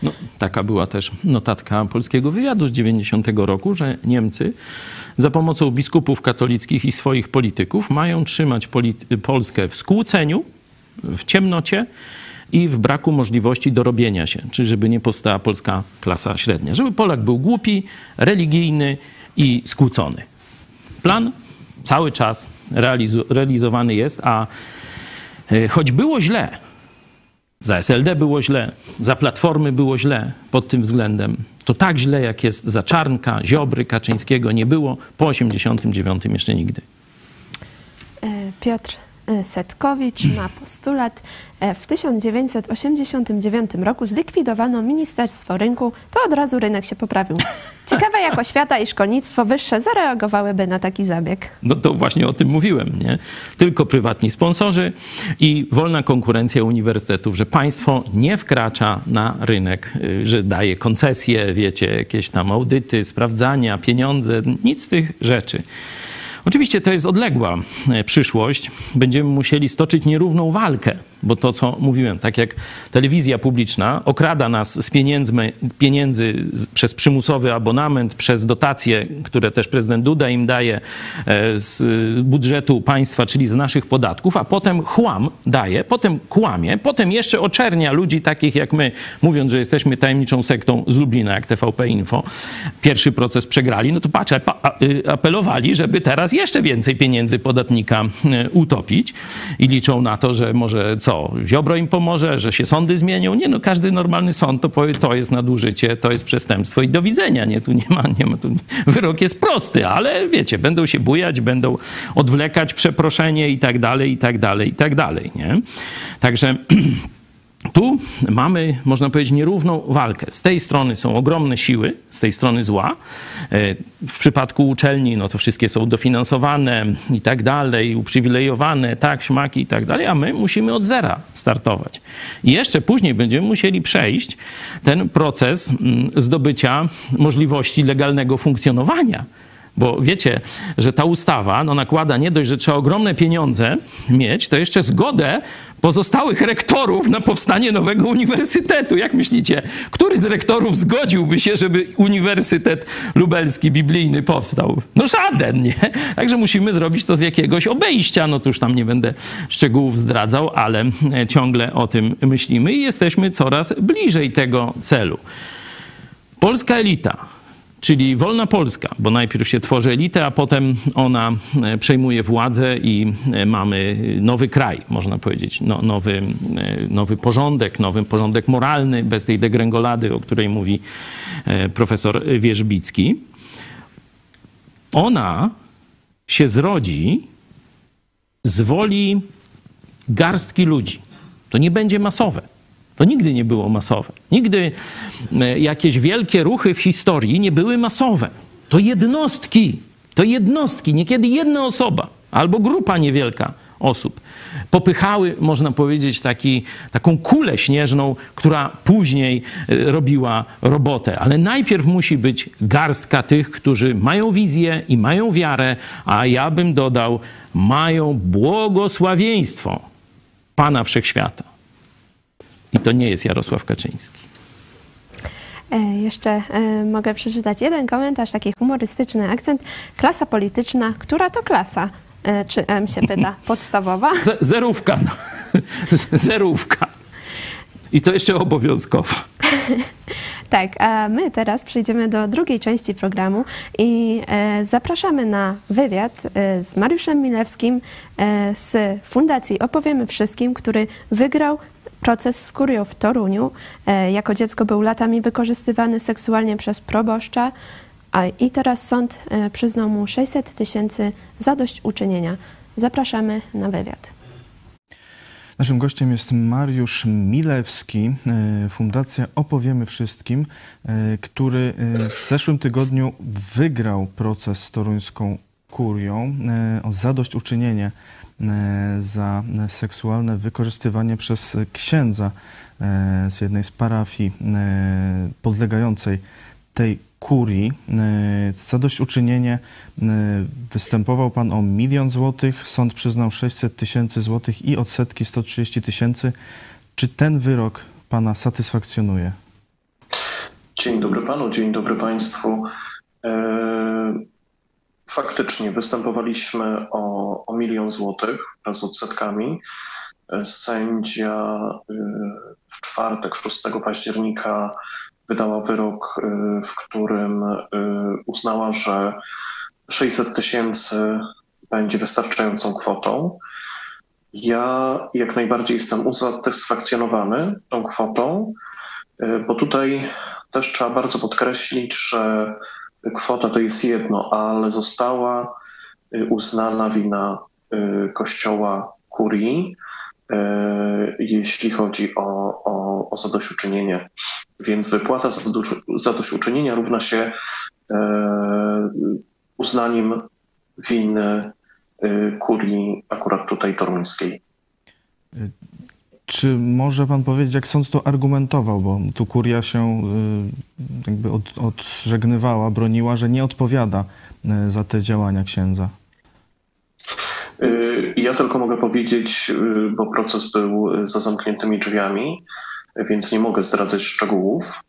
No, taka była też notatka polskiego wywiadu z 90 roku, że Niemcy za pomocą biskupów katolickich i swoich polityków mają trzymać Polskę w skłóceniu, w ciemnocie i w braku możliwości dorobienia się, czyli żeby nie powstała polska klasa średnia. Żeby Polak był głupi, religijny i skłócony. Plan cały czas realizowany jest, a e, choć było źle, za SLD było źle, za Platformy było źle pod tym względem. To tak źle, jak jest za Czarnka, Ziobry, Kaczyńskiego nie było po 89 jeszcze nigdy. E, Piotr Setkowicz ma postulat. E, W 1989 roku zlikwidowano Ministerstwo Rynku, to od razu rynek się poprawił. Ciekawe, jak oświata i szkolnictwo wyższe zareagowałyby na taki zabieg. No to właśnie o tym mówiłem, nie? Tylko prywatni sponsorzy i wolna konkurencja uniwersytetów, że państwo nie wkracza na rynek, y, że daje koncesje, wiecie, jakieś tam audyty, sprawdzania, pieniądze, nic z tych rzeczy. Oczywiście to jest odległa e, przyszłość. Będziemy musieli stoczyć nierówną walkę, bo to, co mówiłem, tak jak telewizja publiczna okrada nas z pieniędzy z, przez przymusowy abonament, przez dotacje, które też prezydent Duda im daje e, z budżetu państwa, czyli z naszych podatków, a potem chłam daje, potem kłamie, potem jeszcze oczernia ludzi takich jak my, mówiąc, że jesteśmy tajemniczą sektą z Lublina, jak TVP Info. Pierwszy proces przegrali, no to patrz, y, apelowali, żeby teraz jeszcze więcej pieniędzy podatnika y, utopić i liczą na to, że może co, Ziobro im pomoże, że się sądy zmienią. Nie no, każdy normalny sąd to powie, to jest nadużycie, to jest przestępstwo i do widzenia. Nie, tu nie ma, nie ma, tu wyrok jest prosty, ale wiecie, będą się bujać, będą odwlekać przeproszenie i tak dalej, i tak dalej, i tak dalej, nie? Także [clears throat] tu mamy, można powiedzieć, nierówną walkę. Z tej strony są ogromne siły, z tej strony zła. E, W przypadku uczelni, no to wszystkie są dofinansowane i tak dalej, uprzywilejowane, tak, śmaki i tak dalej, a my musimy od zera startować. I jeszcze później będziemy musieli przejść ten proces mm, zdobycia możliwości legalnego funkcjonowania. Bo wiecie, że ta ustawa no, nakłada nie dość, że trzeba ogromne pieniądze mieć, to jeszcze zgodę pozostałych rektorów na powstanie nowego uniwersytetu. Jak myślicie, który z rektorów zgodziłby się, żeby Uniwersytet Lubelski Biblijny powstał? No żaden, nie? Także musimy zrobić to z jakiegoś obejścia. No to już tam nie będę szczegółów zdradzał, ale e, ciągle o tym myślimy i jesteśmy coraz bliżej tego celu. Polska elita, czyli wolna Polska, bo najpierw się tworzy elitę, a potem ona e, przejmuje władzę i e, mamy nowy kraj, można powiedzieć, no, nowy, e, nowy porządek, nowy porządek moralny, bez tej degrengolady, o której mówi e, profesor Wierzbicki. Ona się zrodzi z woli garstki ludzi. To nie będzie masowe. To nigdy nie było masowe. Nigdy e, jakieś wielkie ruchy w historii nie były masowe. To jednostki, to jednostki, niekiedy jedna osoba albo grupa niewielka osób popychały, można powiedzieć, taki, taką kulę śnieżną, która później e, robiła robotę. Ale najpierw musi być garstka tych, którzy mają wizję i mają wiarę, a ja bym dodał, mają błogosławieństwo Pana Wszechświata. I to nie jest Jarosław Kaczyński. E, Jeszcze e, mogę przeczytać jeden komentarz, taki humorystyczny akcent. Klasa polityczna, która to klasa? E, Czy M się pyta? [laughs] Podstawowa? Z- zerówka. No. [laughs] Zerówka. I to jeszcze obowiązkowa. [laughs] Tak, a my teraz przejdziemy do drugiej części programu i zapraszamy na wywiad z Mariuszem Milewskim z Fundacji Opowiemy Wszystkim, który wygrał proces z kurią w Toruniu. E, jako dziecko był latami wykorzystywany seksualnie przez proboszcza, A i teraz sąd e, przyznał mu 600 tysięcy zadośćuczynienia. Zapraszamy na wywiad. Naszym gościem jest Mariusz Milewski, e, Fundacja Opowiemy Wszystkim, który w zeszłym tygodniu wygrał proces z toruńską kurią o zadośćuczynienie za seksualne wykorzystywanie przez księdza z jednej z parafii podlegającej tej kurii. E, zadośćuczynienie e, występował pan o milion złotych, sąd przyznał 600 tysięcy złotych i odsetki 130 tysięcy. Czy ten wyrok pana satysfakcjonuje? Dzień dobry panu, dzień dobry państwu. E, faktycznie występowaliśmy o, o milion złotych wraz z odsetkami. Sędzia w czwartek, 6 października wydała wyrok, y, w którym y, uznała, że 600 tysięcy będzie wystarczającą kwotą. Ja jak najbardziej jestem usatysfakcjonowany tą kwotą, y, bo tutaj też trzeba bardzo podkreślić, że kwota to jest jedno, ale została uznana wina Kościoła Kurii, jeśli chodzi o, o, o zadośćuczynienie. Więc wypłata zadośćuczynienia równa się uznaniem winy kurii akurat tutaj toruńskiej. Czy może pan powiedzieć, jak sąd to argumentował, bo tu kuria się e, jakby od, odżegnywała, broniła, że nie odpowiada za te działania księdza? Ja tylko mogę powiedzieć, bo proces był za zamkniętymi drzwiami, więc nie mogę zdradzać szczegółów,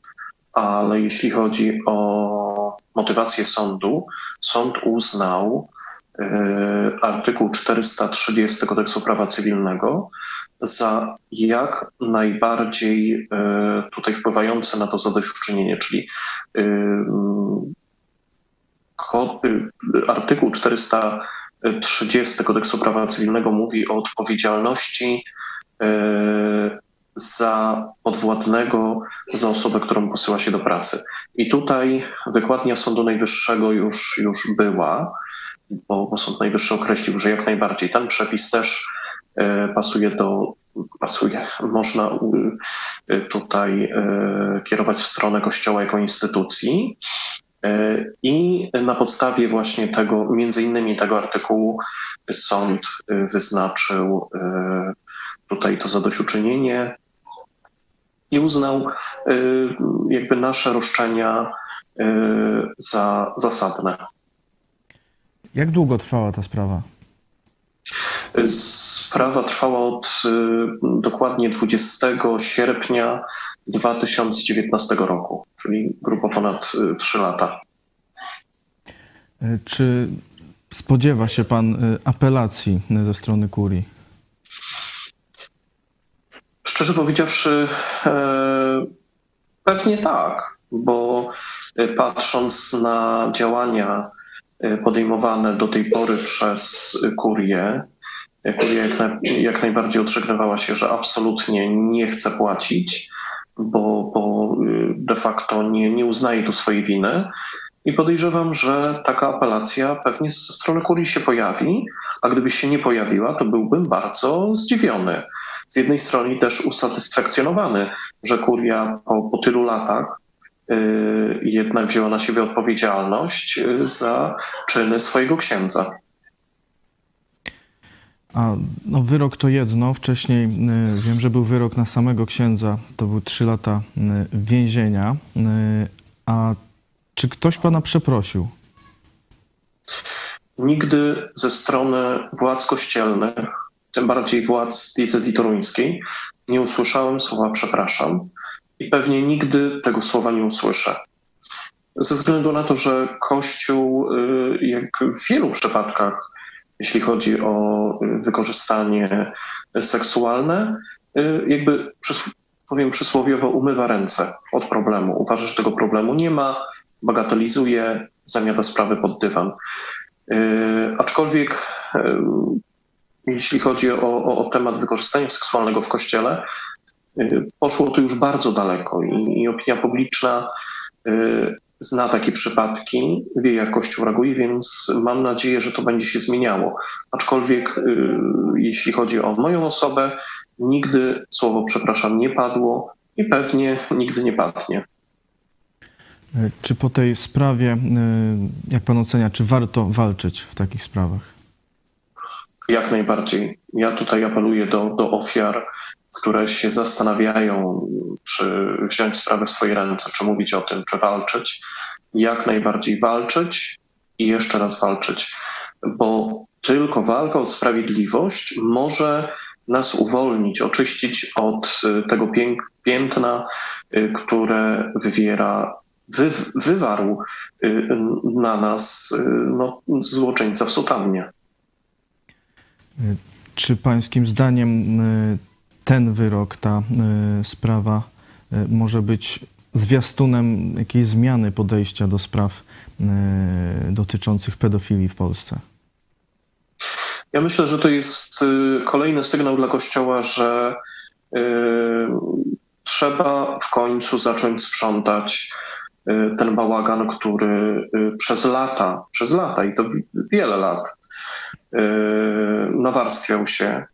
ale jeśli chodzi o motywację sądu, sąd uznał artykuł 430 kodeksu prawa cywilnego za jak najbardziej e, tutaj wpływające na to zadośćuczynienie, czyli e, artykuł 430 kodeksu prawa cywilnego mówi o odpowiedzialności za podwładnego, za osobę, którą posyła się do pracy. I tutaj wykładnia Sądu Najwyższego już, już była, bo, bo Sąd Najwyższy określił, że jak najbardziej ten przepis też e, pasuje do, pasuje, można e, tutaj e, kierować w stronę Kościoła jako instytucji. I na podstawie właśnie tego, między innymi tego artykułu, sąd wyznaczył tutaj to zadośćuczynienie i uznał jakby nasze roszczenia za zasadne. Jak długo trwała ta sprawa? Sprawa trwała od y, dokładnie 20 sierpnia 2019 roku, czyli grubo ponad 3 lata. Czy spodziewa się pan apelacji ze strony kurii? Szczerze powiedziawszy, e, pewnie tak, bo e, patrząc na działania e, podejmowane do tej pory przez kurię, jak, jak najbardziej odżegnywała się, że absolutnie nie chce płacić, bo, bo de facto nie, nie uznaje tu swojej winy. I podejrzewam, że taka apelacja pewnie ze strony kurii się pojawi, a gdyby się nie pojawiła, to byłbym bardzo zdziwiony z jednej strony też usatysfakcjonowany, że kuria po, po tylu latach y, jednak wzięła na siebie odpowiedzialność y, za czyny swojego księdza. A no, wyrok to jedno. Wcześniej y, wiem, że był wyrok na samego księdza. To był trzy lata y, więzienia. Y, a czy ktoś pana przeprosił? Nigdy ze strony władz kościelnych tym bardziej władz diecezji toruńskiej, nie usłyszałem słowa przepraszam i pewnie nigdy tego słowa nie usłyszę. Ze względu na to, że Kościół, y, jak w wielu przypadkach, jeśli chodzi o y, wykorzystanie seksualne, y, jakby powiem przysłowiowo, umywa ręce od problemu. Uważa, że tego problemu nie ma, bagatelizuje, zamiata sprawy pod dywan. Aczkolwiek jeśli chodzi o, o, o temat wykorzystania seksualnego w kościele, y, poszło to już bardzo daleko i, i opinia publiczna y, zna takie przypadki, wie jak Kościół reaguje, więc mam nadzieję, że to będzie się zmieniało. Aczkolwiek jeśli chodzi o moją osobę, nigdy słowo przepraszam nie padło i pewnie nigdy nie padnie. Czy po tej sprawie, jak pan ocenia, czy warto walczyć w takich sprawach? Jak najbardziej. Ja tutaj apeluję do, do ofiar, które się zastanawiają, czy wziąć sprawę w swoje ręce, czy mówić o tym, czy walczyć. Jak najbardziej walczyć i jeszcze raz walczyć, bo tylko walka o sprawiedliwość może nas uwolnić, oczyścić od tego piętna, które wywiera, wy, wywarł na nas no, złoczyńca w sutannie. Czy pańskim zdaniem y, ten wyrok, ta y, sprawa y, może być zwiastunem jakiejś zmiany podejścia do spraw dotyczących pedofilii w Polsce? Ja myślę, że to jest kolejny sygnał dla Kościoła, że trzeba w końcu zacząć sprzątać ten bałagan, który przez lata, przez lata i to wiele lat E, nawarstwiał się.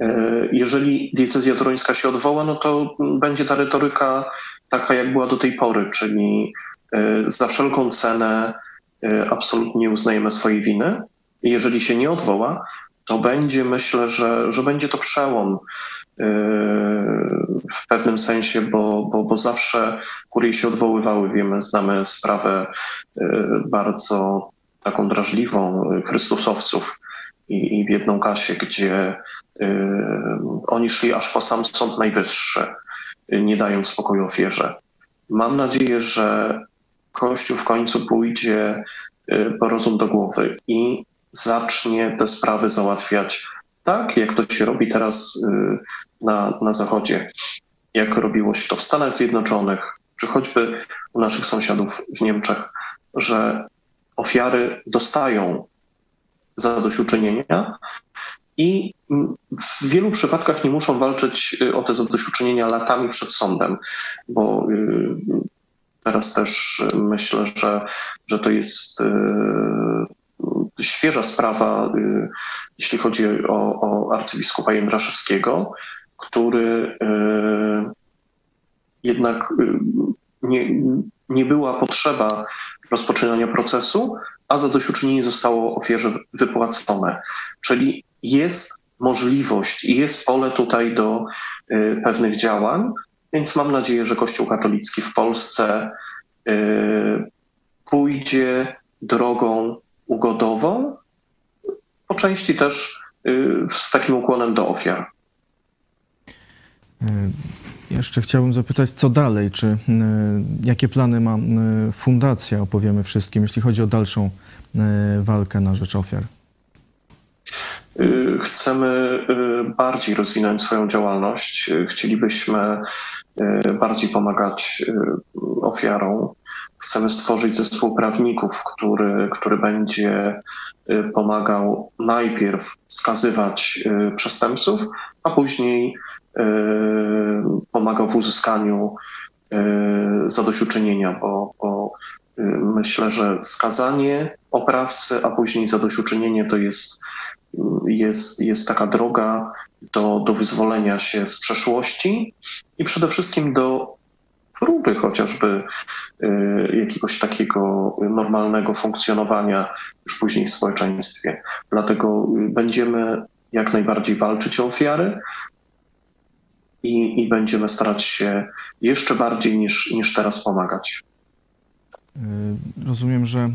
E, jeżeli diecezja toruńska się odwoła, no to będzie ta retoryka taka, jak była do tej pory, czyli e, za wszelką cenę absolutnie uznajemy swojej winy. Jeżeli się nie odwoła, to będzie, myślę, że, że będzie to przełom w pewnym sensie, bo, bo, bo zawsze kurie się odwoływały. Wiemy, znamy sprawę bardzo taką drażliwą Chrystusowców i, i w jedną kasie, gdzie oni szli aż po sam Sąd Najwyższy, y, nie dając spokoju ofierze. Mam nadzieję, że Kościół w końcu pójdzie y, po rozum do głowy i zacznie te sprawy załatwiać tak, jak to się robi teraz na, na Zachodzie, jak robiło się to w Stanach Zjednoczonych, czy choćby u naszych sąsiadów w Niemczech, że ofiary dostają zadośćuczynienia i w wielu przypadkach nie muszą walczyć y, o te zadośćuczynienia latami przed sądem, bo y, teraz też myślę, że, że to jest y, świeża sprawa, jeśli chodzi o, o arcybiskupa Jędraszewskiego, który jednak nie, nie była potrzeba rozpoczynania procesu, a zadośćuczynienie zostało ofierze wypłacone. Czyli jest możliwość i jest pole tutaj do y, pewnych działań, więc mam nadzieję, że Kościół katolicki w Polsce y, pójdzie drogą ugodową, po części też y, z takim ukłonem do ofiar. Jeszcze chciałbym zapytać, co dalej? Czy jakie plany ma fundacja, opowiemy wszystkim, jeśli chodzi o dalszą walkę na rzecz ofiar? Chcemy bardziej rozwinąć swoją działalność. Chcielibyśmy bardziej pomagać ofiarom. Chcemy stworzyć zespół prawników, który, który będzie pomagał najpierw skazywać przestępców, a później Y, pomagał w uzyskaniu y, zadośćuczynienia, bo, bo y, myślę, że skazanie oprawcy, a później zadośćuczynienie to jest, jest, jest taka droga do, do wyzwolenia się z przeszłości i przede wszystkim do próby chociażby jakiegoś takiego normalnego funkcjonowania już później w społeczeństwie. Dlatego będziemy jak najbardziej walczyć o ofiary, i, i będziemy starać się jeszcze bardziej niż, niż teraz pomagać. Y, rozumiem, że y,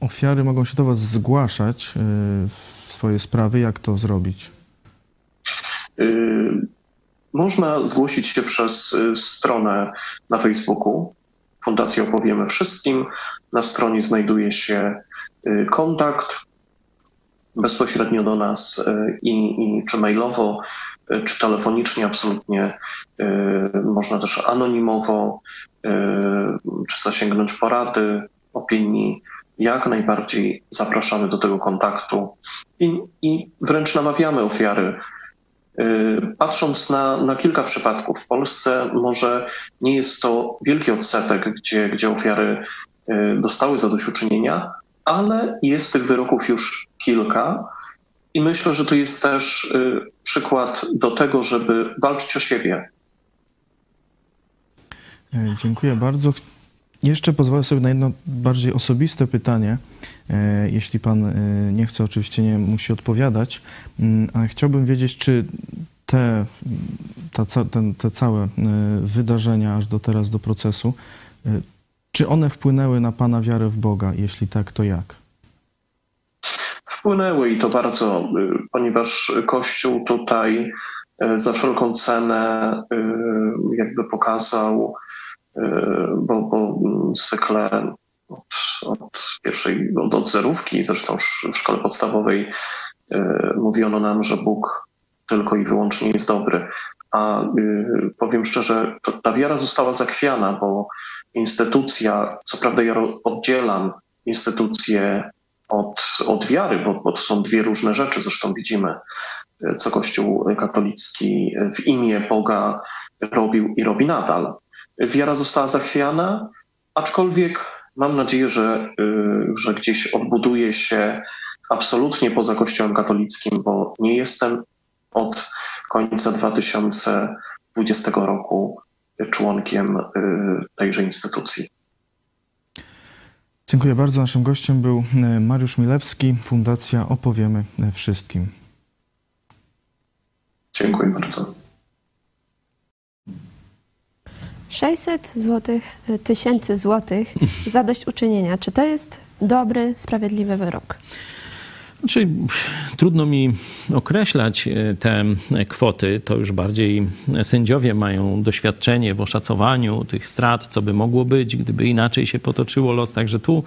ofiary mogą się do Was zgłaszać y, swoje sprawy. Jak to zrobić? Można zgłosić się przez stronę na Facebooku. Fundacja Opowiemy Wszystkim. Na stronie znajduje się kontakt bezpośrednio do nas i, i czy mailowo czy telefonicznie, absolutnie y, można też anonimowo, y, czy zasięgnąć porady, opinii. Jak najbardziej zapraszamy do tego kontaktu i, i wręcz namawiamy ofiary Patrząc na, na kilka przypadków w Polsce, może nie jest to wielki odsetek, gdzie, gdzie ofiary dostały zadośćuczynienia, ale jest tych wyroków już kilka. I myślę, że to jest też przykład do tego, żeby walczyć o siebie. Dziękuję bardzo. Jeszcze pozwolę sobie na jedno bardziej osobiste pytanie. E, jeśli pan e, nie chce, oczywiście nie musi odpowiadać, mm, ale chciałbym wiedzieć, czy te, ta, ten, te całe e, wydarzenia aż do teraz, do procesu, czy one wpłynęły na pana wiarę w Boga? Jeśli tak, to jak? Wpłynęły i to bardzo, ponieważ Kościół tutaj za wszelką cenę jakby pokazał, bo, bo zwykle od, od pierwszej, od, od zerówki, zresztą w szkole podstawowej y, mówiono nam, że Bóg tylko i wyłącznie jest dobry. A y, powiem szczerze, ta wiara została zakwiana, bo instytucja, co prawda ja oddzielam instytucję od, od wiary, bo, bo to są dwie różne rzeczy, zresztą widzimy, y, co Kościół katolicki w imię Boga robił i robi nadal. Wiara została zachwiana, aczkolwiek mam nadzieję, że, y, że gdzieś odbuduje się absolutnie poza Kościołem katolickim, bo nie jestem od końca 2020 roku członkiem y, tejże instytucji. Dziękuję bardzo. Naszym gościem był y, Mariusz Milewski, Fundacja Opowiemy Wszystkim. Dziękuję bardzo. 600 złotych, e, tysięcy złotych [laughs] zadośćuczynienia. Czy to jest dobry, sprawiedliwy wyrok? Znaczy, trudno mi określać e, te kwoty. To już bardziej sędziowie mają doświadczenie w oszacowaniu tych strat, co by mogło być, gdyby inaczej się potoczyło los. Także tu,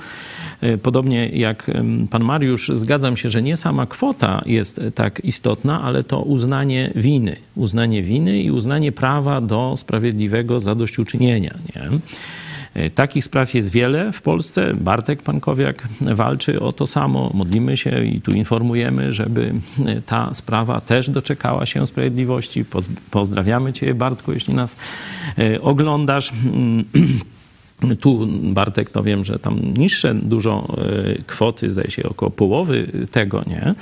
e, podobnie jak pan Mariusz, zgadzam się, że nie sama kwota jest tak istotna, ale to uznanie winy. Uznanie winy i uznanie prawa do sprawiedliwego zadośćuczynienia. Nie? E, takich spraw jest wiele w Polsce. Bartek Pankowiak walczy o to samo. Modlimy się i tu informujemy, żeby e, ta sprawa też doczekała się sprawiedliwości. Pozdrawiamy Cię, Bartku, jeśli nas e, oglądasz. [clears throat] Tu Bartek, to wiem, że tam niższe dużo kwoty, zdaje się około połowy tego, nie?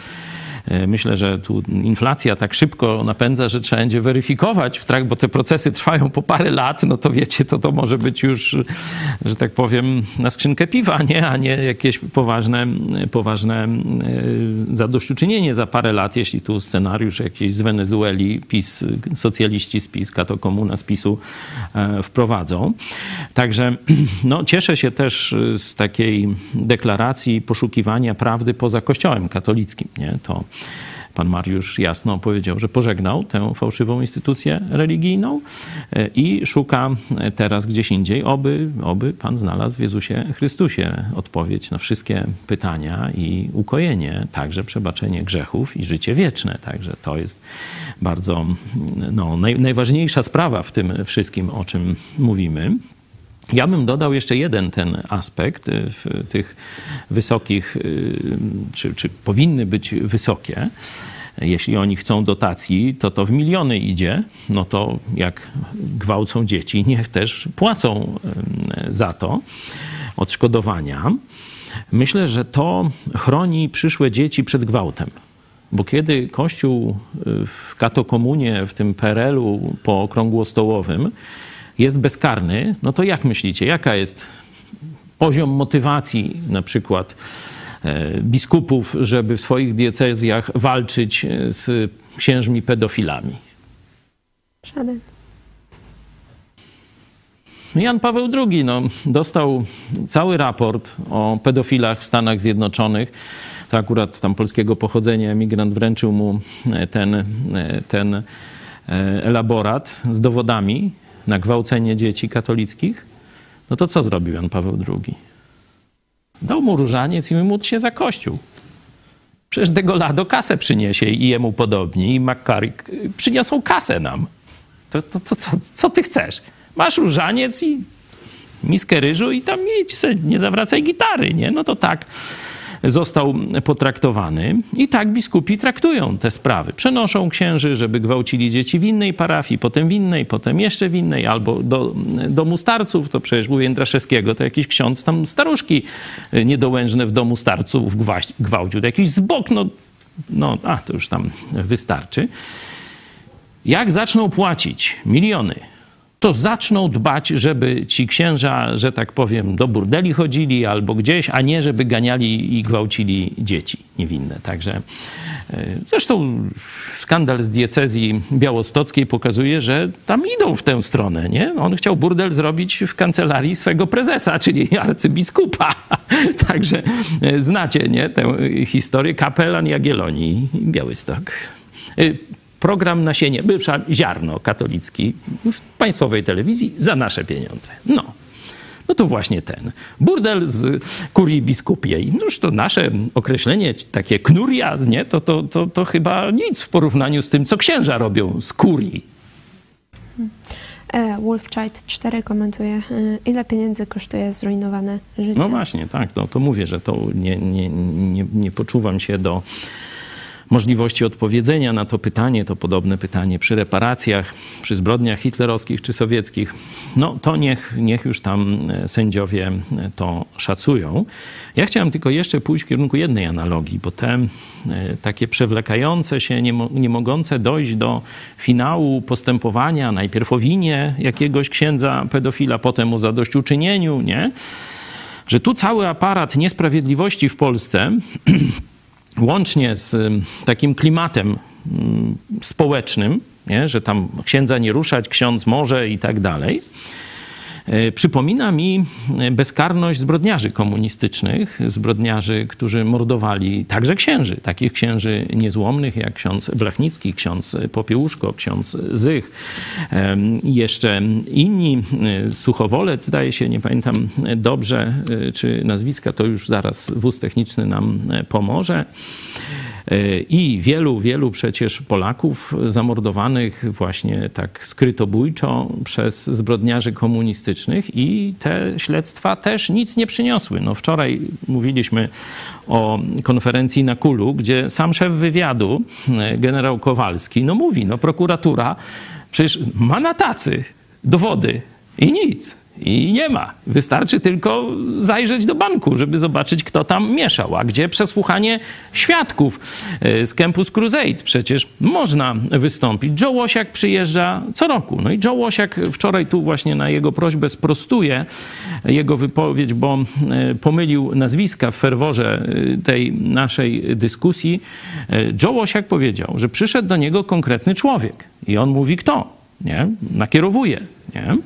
E, myślę, że tu inflacja tak szybko napędza, że trzeba będzie weryfikować w trakcie, bo te procesy trwają po parę lat, no to wiecie, to to może być już, że tak powiem, na skrzynkę piwa, nie? a nie jakieś poważne, poważne e, zadośćuczynienie za parę lat, jeśli tu scenariusz jakiś z Wenezueli, PiS, socjaliści z PiS, kato komuna z PiSu e, wprowadzą. Także [clears throat] no, cieszę się też z takiej deklaracji poszukiwania prawdy poza Kościołem katolickim. Nie? To Pan Mariusz jasno powiedział, że pożegnał tę fałszywą instytucję religijną e, i szuka teraz gdzieś indziej, oby, oby Pan znalazł w Jezusie Chrystusie odpowiedź na wszystkie pytania i ukojenie, także przebaczenie grzechów i życie wieczne. Także to jest bardzo no, naj, najważniejsza sprawa w tym wszystkim, o czym mówimy. Ja bym dodał jeszcze jeden ten aspekt y, w tych wysokich, y, czy, czy powinny być wysokie. Jeśli oni chcą dotacji, to to w miliony idzie. No to jak gwałcą dzieci, niech też płacą y, za to odszkodowania. Myślę, że to chroni przyszłe dzieci przed gwałtem. Bo kiedy Kościół w katokomunie, w tym PRL-u po okrągłostołowym, jest bezkarny, no to jak myślicie, jaka jest poziom motywacji na przykład e, biskupów, żeby w swoich diecezjach walczyć e, z księżmi pedofilami? Żaden. Jan Paweł II no, dostał cały raport o pedofilach w Stanach Zjednoczonych. To akurat tam polskiego pochodzenia emigrant wręczył mu e, ten, ten elaborat z dowodami na gwałcenie dzieci katolickich, no to co zrobił Jan Paweł II? Dał mu różaniec i módl się za kościół. Przecież Degolado kasę przyniesie i jemu podobni, i McCarrick przyniosą kasę nam. To, to, to co, co ty chcesz? Masz różaniec i miskę ryżu i tam nie zawracaj gitary, nie? No to tak został potraktowany. I tak biskupi traktują te sprawy. Przenoszą księży, żeby gwałcili dzieci w innej parafii, potem w innej, potem jeszcze w innej, albo do domu starców. To przecież u Jędraszewskiego to jakiś ksiądz tam staruszki niedołężne w domu starców gwałcił. To jakiś zbok, no, no a to już tam wystarczy. Jak zaczną płacić miliony to zaczną dbać, żeby ci księża, że tak powiem, do burdeli chodzili albo gdzieś, a nie żeby ganiali i gwałcili dzieci niewinne. Także e, zresztą skandal z diecezji białostockiej pokazuje, że tam idą w tę stronę. Nie? On chciał burdel zrobić w kancelarii swego prezesa, czyli arcybiskupa. [laughs] Także e, znacie nie, tę historię. Kapelan Jagiellonii, Białystok. Program nasienie, bywsza ziarno katolicki w państwowej telewizji za nasze pieniądze. No. No to właśnie ten. Burdel z kurii biskupiej. Noż to nasze określenie, takie knuria, nie? To, to, to, to chyba nic w porównaniu z tym, co księża robią z kurii. E, Wolfchild 4 komentuje, e, ile pieniędzy kosztuje zrujnowane życie. No właśnie, tak. No, to mówię, że to nie, nie, nie, nie poczuwam się do możliwości odpowiedzenia na to pytanie, to podobne pytanie przy reparacjach, przy zbrodniach hitlerowskich czy sowieckich, no to niech, niech już tam e, sędziowie e, to szacują. Ja chciałem tylko jeszcze pójść w kierunku jednej analogii, bo te e, takie przewlekające się, nie, nie mogące dojść do finału postępowania, najpierw o winie jakiegoś księdza pedofila, potem o zadośćuczynieniu, nie? Że tu cały aparat niesprawiedliwości w Polsce [clears throat] łącznie z takim klimatem społecznym, nie? że tam księdza nie ruszać, ksiądz może i tak dalej, przypomina mi e, bezkarność zbrodniarzy komunistycznych, zbrodniarzy, którzy mordowali także księży, takich księży niezłomnych jak ksiądz Blachnicki, ksiądz Popiełuszko, ksiądz Zych, jeszcze inni, e, Suchowolec zdaje się, nie pamiętam dobrze, czy nazwiska, to już zaraz wóz techniczny nam pomoże i wielu, wielu przecież Polaków zamordowanych właśnie tak skrytobójczo przez zbrodniarzy komunistycznych i te śledztwa też nic nie przyniosły. No wczoraj mówiliśmy o konferencji na Kulu, gdzie sam szef wywiadu, generał Kowalski, no mówi, no prokuratura przecież ma na tacy dowody i nic. I nie ma. Wystarczy tylko zajrzeć do banku, żeby zobaczyć, kto tam mieszał. A gdzie przesłuchanie świadków e, z Campus Crusade? Przecież można wystąpić. Joe Łosiak przyjeżdża co roku. No i Joe Łosiak wczoraj tu właśnie na jego prośbę sprostuje jego wypowiedź, bo e, pomylił nazwiska w ferworze e, tej naszej dyskusji. Joe Łosiak powiedział, że przyszedł do niego konkretny człowiek. I on mówi kto? Nie? Nakierowuje. Nie?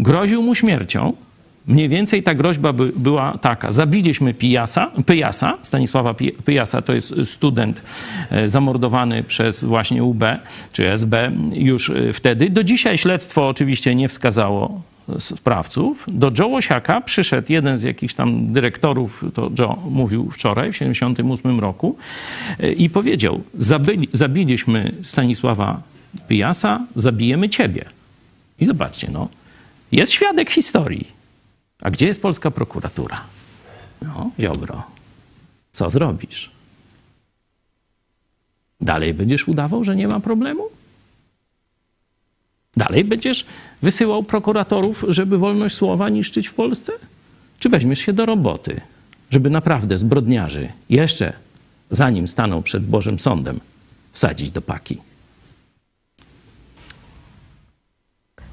Groził mu śmiercią. Mniej więcej ta groźba by, była taka. Zabiliśmy Pijasa, Pyjasa, Stanisława Pyjasa, to jest student e, zamordowany przez właśnie UB czy SB już e, wtedy. Do dzisiaj śledztwo oczywiście nie wskazało sprawców. Do Joe Łosiaka przyszedł jeden z jakichś tam dyrektorów, to Joe mówił wczoraj, w 1978 roku, e, i powiedział: Zabili, Zabiliśmy Stanisława Pyjasa, zabijemy ciebie. I zobaczcie, no, jest świadek historii. A gdzie jest polska prokuratura? No, Ziobro, co zrobisz? Dalej będziesz udawał, że nie ma problemu? Dalej będziesz wysyłał prokuratorów, żeby wolność słowa niszczyć w Polsce? Czy weźmiesz się do roboty, żeby naprawdę zbrodniarzy jeszcze zanim staną przed Bożym Sądem wsadzić do paki?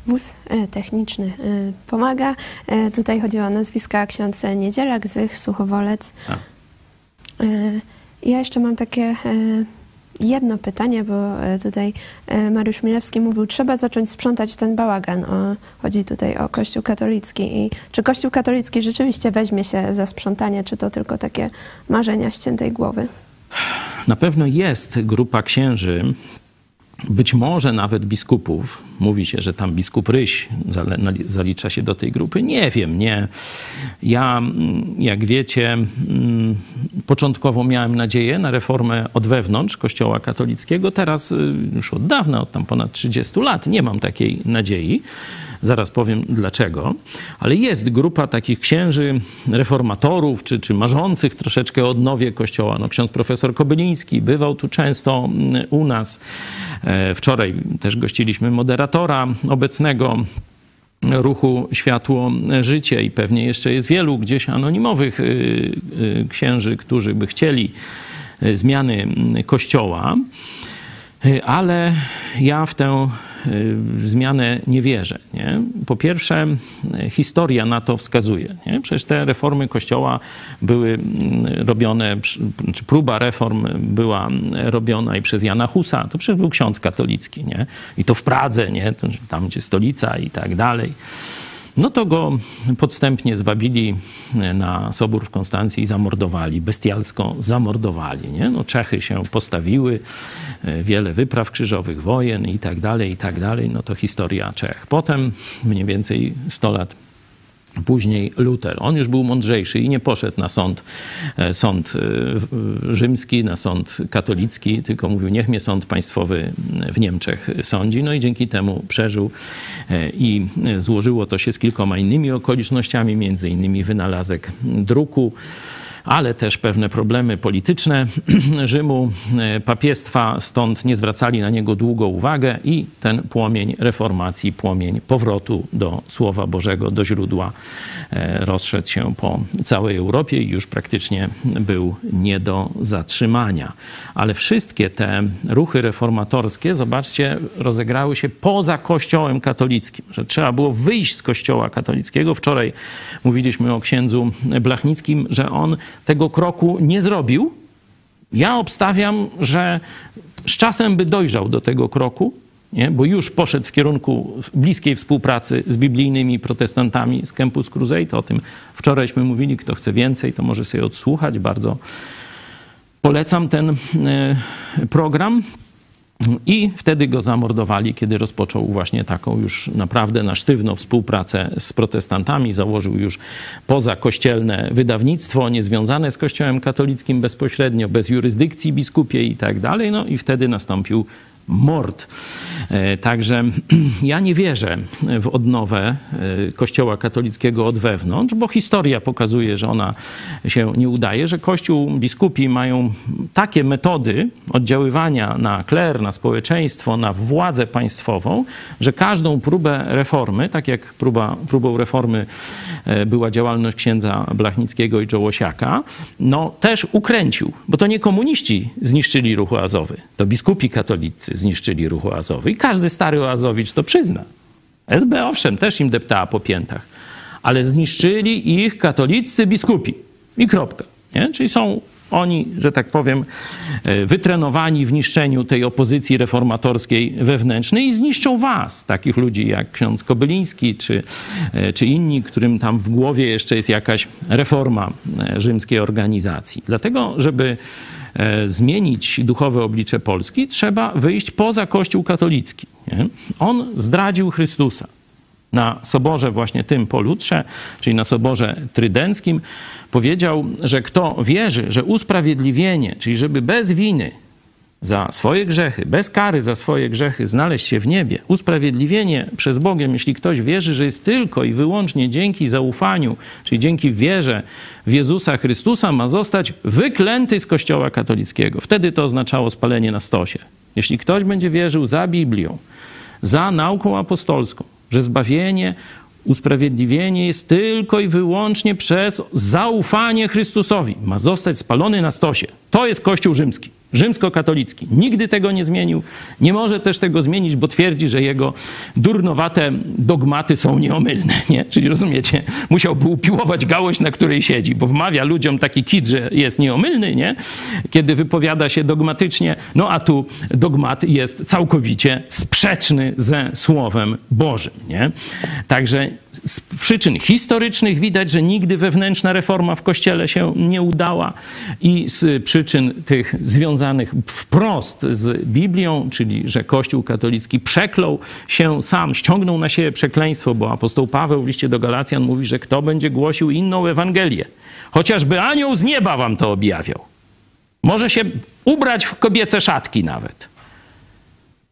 Wóz e, techniczny e, pomaga. E, tutaj chodzi o nazwiska ksiądz Niedzielak, Zych, Suchowolec. A. Ja jeszcze mam takie jedno pytanie, bo tutaj Mariusz Milewski mówił, trzeba zacząć sprzątać ten bałagan. O, chodzi tutaj o Kościół katolicki. I czy Kościół katolicki rzeczywiście weźmie się za sprzątanie, czy to tylko takie marzenia ściętej głowy? Na pewno jest grupa księży, być może nawet biskupów, mówi się, że tam biskup Ryś zalicza się do tej grupy. Nie wiem, nie. Ja, mm, jak wiecie, mm, początkowo miałem nadzieję na reformę od wewnątrz Kościoła katolickiego. Teraz y, już od dawna, od tam ponad 30 lat, nie mam takiej nadziei. Zaraz powiem dlaczego. Ale jest grupa takich księży reformatorów, czy, czy marzących troszeczkę o odnowie Kościoła. No, ksiądz profesor Kobyliński bywał tu często mm, u nas. E, wczoraj też gościliśmy moderatora obecnego ruchu Światło Życie i pewnie jeszcze jest wielu gdzieś anonimowych y, y, księży, którzy by chcieli y, zmiany Kościoła. Ale ja w tę zmianę nie wierzę. Nie? Po pierwsze, historia na to wskazuje. Nie? Przecież te reformy Kościoła były robione, czy próba reform była robiona i przez Jana Husa. To przecież był ksiądz katolicki. Nie? I to w Pradze, nie? tam gdzie stolica i tak dalej. No to go podstępnie zwabili na Sobór w Konstancji i zamordowali, bestialsko zamordowali. Nie? No Czechy się postawiły, e, wiele wypraw krzyżowych, wojen i tak dalej, i tak dalej. No to historia Czech. Potem mniej więcej 100 lat Później Luter. On już był mądrzejszy i nie poszedł na sąd, e, sąd e, rzymski, na sąd katolicki, tylko mówił, niech mnie sąd państwowy w Niemczech sądzi. No i dzięki temu przeżył e, i złożyło to się z kilkoma innymi okolicznościami, między innymi wynalazek druku ale też pewne problemy polityczne [clears throat] Rzymu, e, papiestwa, stąd nie zwracali na niego długo uwagę i ten płomień reformacji, płomień powrotu do Słowa Bożego, do źródła e, rozszedł się po całej Europie i już praktycznie był nie do zatrzymania. Ale wszystkie te ruchy reformatorskie, zobaczcie, rozegrały się poza Kościołem katolickim, że trzeba było wyjść z Kościoła katolickiego. Wczoraj mówiliśmy o księdzu Blachnickim, że on tego kroku nie zrobił, ja obstawiam, że z czasem by dojrzał do tego kroku, nie? bo już poszedł w kierunku bliskiej współpracy z biblijnymi protestantami z Campus Crusade. O tym wczorajśmy mówili. Kto chce więcej, to może sobie odsłuchać. Bardzo polecam ten e, program. I wtedy go zamordowali, kiedy rozpoczął właśnie taką już naprawdę na sztywno współpracę z protestantami. Założył już pozakościelne wydawnictwo, niezwiązane z Kościołem katolickim bezpośrednio, bez jurysdykcji biskupiej i tak dalej. No i wtedy nastąpił mord. E, także [clears throat] ja nie wierzę w odnowę e, Kościoła katolickiego od wewnątrz, bo historia pokazuje, że ona się nie udaje, że Kościół, biskupi mają takie metody oddziaływania na kler, na społeczeństwo, na władzę państwową, że każdą próbę reformy, tak jak próba, próbą reformy e, była działalność księdza Blachnickiego i Jołosiaka, no też ukręcił, bo to nie komuniści zniszczyli ruch oazowy, to biskupi katolicy zniszczyli ruch oazowy. I każdy stary oazowicz to przyzna. SB owszem, też im deptała po piętach, ale zniszczyli ich katoliccy biskupi. I kropka. Nie? Czyli są oni, że tak powiem, e, wytrenowani w niszczeniu tej opozycji reformatorskiej wewnętrznej i zniszczą was, takich ludzi jak ksiądz Kobyliński czy, e, czy inni, którym tam w głowie jeszcze jest jakaś reforma e, rzymskiej organizacji. Dlatego, żeby zmienić duchowe oblicze Polski, trzeba wyjść poza Kościół katolicki. Nie? On zdradził Chrystusa. Na soborze właśnie tym po Lutrze, czyli na soborze trydenckim, powiedział, że kto wierzy, że usprawiedliwienie, czyli żeby bez winy za swoje grzechy, bez kary za swoje grzechy znaleźć się w niebie. Usprawiedliwienie przez Bogiem, jeśli ktoś wierzy, że jest tylko i wyłącznie dzięki zaufaniu, czyli dzięki wierze w Jezusa Chrystusa, ma zostać wyklęty z Kościoła katolickiego. Wtedy to oznaczało spalenie na stosie. Jeśli ktoś będzie wierzył za Biblią, za nauką apostolską, że zbawienie Usprawiedliwienie jest tylko i wyłącznie przez zaufanie Chrystusowi. Ma zostać spalony na stosie. To jest Kościół rzymski rzymskokatolicki. Nigdy tego nie zmienił, nie może też tego zmienić, bo twierdzi, że jego durnowate dogmaty są nieomylne. Nie? Czyli rozumiecie, musiałby upiłować gałąź, na której siedzi, bo wmawia ludziom taki kit, że jest nieomylny, nie? kiedy wypowiada się dogmatycznie, no a tu dogmat jest całkowicie sprzeczny ze Słowem Bożym. Nie? Także z przyczyn historycznych widać, że nigdy wewnętrzna reforma w Kościele się nie udała i z przyczyn tych związanych wprost z Biblią, czyli że Kościół katolicki przeklął się sam, ściągnął na siebie przekleństwo, bo apostoł Paweł w liście do Galacjan mówi, że kto będzie głosił inną Ewangelię, chociażby anioł z nieba wam to objawiał. Może się ubrać w kobiece szatki nawet.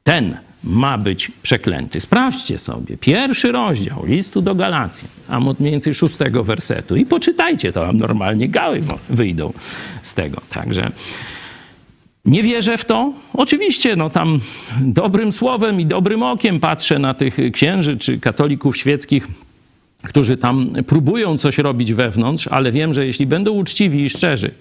Ten ma być przeklęty. Sprawdźcie sobie pierwszy rozdział listu do Galacji, a mniej więcej szóstego wersetu i poczytajcie to, a normalnie gały wyjdą z tego. Także nie wierzę w to. Oczywiście, no tam dobrym słowem i dobrym okiem patrzę na tych księży czy katolików świeckich, którzy tam próbują coś robić wewnątrz, ale wiem, że jeśli będą uczciwi i szczerzy,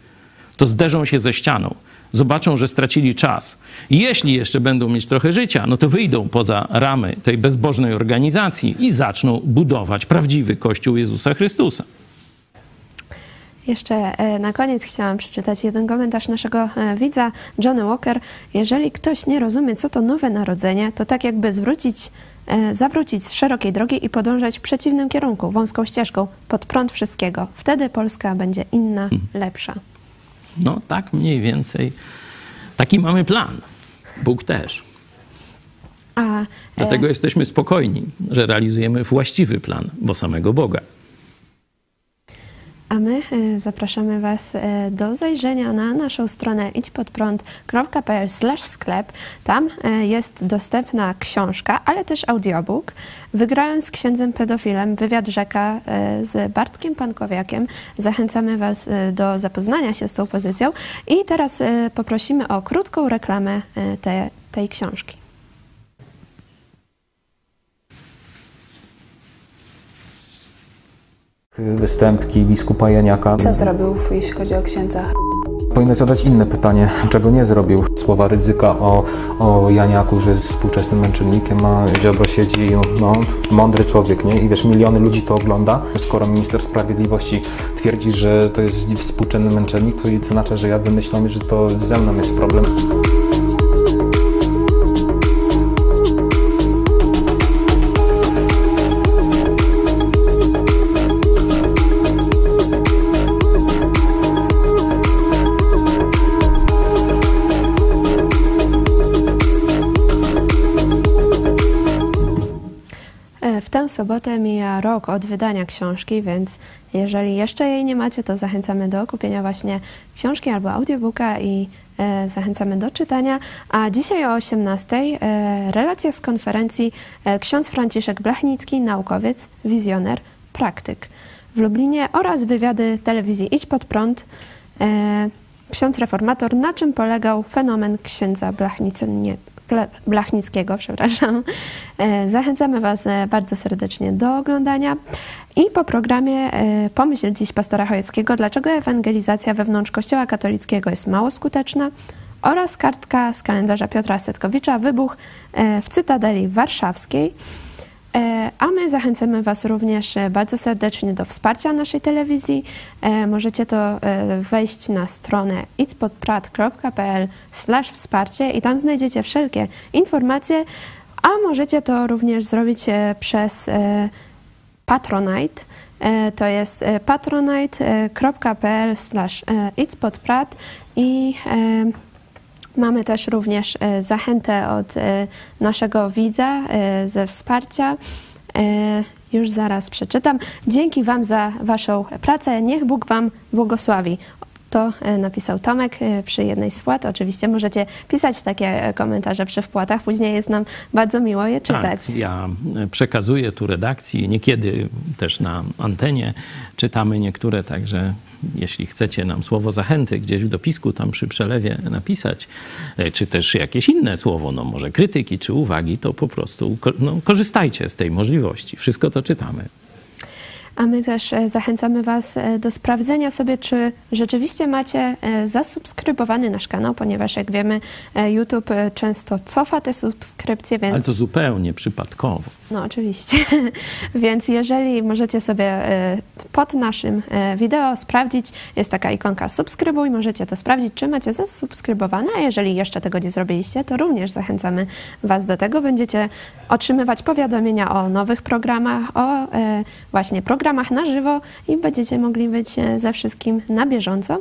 to zderzą się ze ścianą. Zobaczą, że stracili czas. Jeśli jeszcze będą mieć trochę życia, no to wyjdą poza ramy tej bezbożnej organizacji i zaczną budować prawdziwy Kościół Jezusa Chrystusa. Jeszcze e, na koniec chciałam przeczytać jeden komentarz naszego e, widza, Johnny Walker. Jeżeli ktoś nie rozumie, co to nowe narodzenie, to tak jakby zwrócić, e, zawrócić z szerokiej drogi i podążać w przeciwnym kierunku, wąską ścieżką, pod prąd wszystkiego. Wtedy Polska będzie inna, hmm. lepsza. No tak mniej więcej. Taki mamy plan. Bóg też. A, Dlatego e... jesteśmy spokojni, że realizujemy właściwy plan, bo samego Boga. A my e, zapraszamy Was e, do zajrzenia na naszą stronę idźpodprąd.pl sklep. Tam e, jest dostępna książka, ale też audiobook. Wygrałem z księdzem pedofilem wywiad rzeka z Bartkiem Pankowiakiem. Zachęcamy Was do zapoznania się z tą pozycją i teraz poprosimy o krótką reklamę te, tej książki. Występki biskupa Janiaka. Co zrobił, jeśli chodzi o księdza? Powinno zadać inne pytanie, czego nie zrobił. Słowa ryzyka o, o Janiaku, że jest współczesnym męczennikiem, a Ziobro siedzi, no, mądry człowiek, nie? I wiesz, miliony ludzi to ogląda. Skoro minister sprawiedliwości twierdzi, że to jest współczesny męczennik, to znaczy, że ja wymyślam, że to ze mną jest problem. Sobotę mija rok od wydania książki, więc jeżeli jeszcze jej nie macie, to zachęcamy do kupienia właśnie książki albo audiobooka i e, zachęcamy do czytania. A dzisiaj o 18 e, relacja z konferencji e, ksiądz Franciszek Blachnicki, naukowiec, wizjoner, praktyk w Lublinie oraz wywiady telewizji Idź Pod Prąd. Ksiądz reformator, na czym polegał fenomen księdza Blachnicy, Blachnickiego, przepraszam. E, zachęcamy Was e, bardzo serdecznie do oglądania. I po programie e, Pomyśl dziś pastora Chojeckiego, dlaczego ewangelizacja wewnątrz Kościoła katolickiego jest mało skuteczna oraz kartka z kalendarza Piotra Setkowicza, wybuch w Cytadeli Warszawskiej. E, a my zachęcamy Was również e, bardzo serdecznie do wsparcia naszej telewizji. E, możecie to wejść na stronę itspodprat.pl wsparcie i tam znajdziecie wszelkie informacje, a możecie to również zrobić przez Patronite. To jest patronite.pl itspodprat i Mamy też również e, zachętę od e, naszego widza e, ze wsparcia. Już zaraz przeczytam. Dzięki Wam za Waszą pracę. Niech Bóg Wam błogosławi. To napisał Tomek przy jednej z wpłat. Oczywiście możecie pisać takie komentarze przy wpłatach. Później jest nam bardzo miło je czytać. Tak, ja przekazuję tu redakcji. Niekiedy też na antenie czytamy niektóre, także jeśli chcecie nam słowo zachęty gdzieś w dopisku tam przy przelewie napisać, e, czy też jakieś inne słowo, no może krytyki czy uwagi, to po prostu no, korzystajcie z tej możliwości. Wszystko to czytamy. A my też e, zachęcamy Was e, do sprawdzenia sobie, czy rzeczywiście macie e, zasubskrybowany nasz kanał, ponieważ jak wiemy, YouTube często cofa te subskrypcje, więc... Ale to zupełnie przypadkowo. No oczywiście. [laughs] więc jeżeli możecie sobie pod naszym wideo sprawdzić, jest taka ikonka subskrybuj, możecie to sprawdzić, czy macie zasubskrybowane, a jeżeli jeszcze tego nie zrobiliście, to również zachęcamy Was do tego. Będziecie otrzymywać powiadomienia o nowych programach, o właśnie programach, programach na żywo i będziecie mogli być e, ze wszystkim na bieżąco.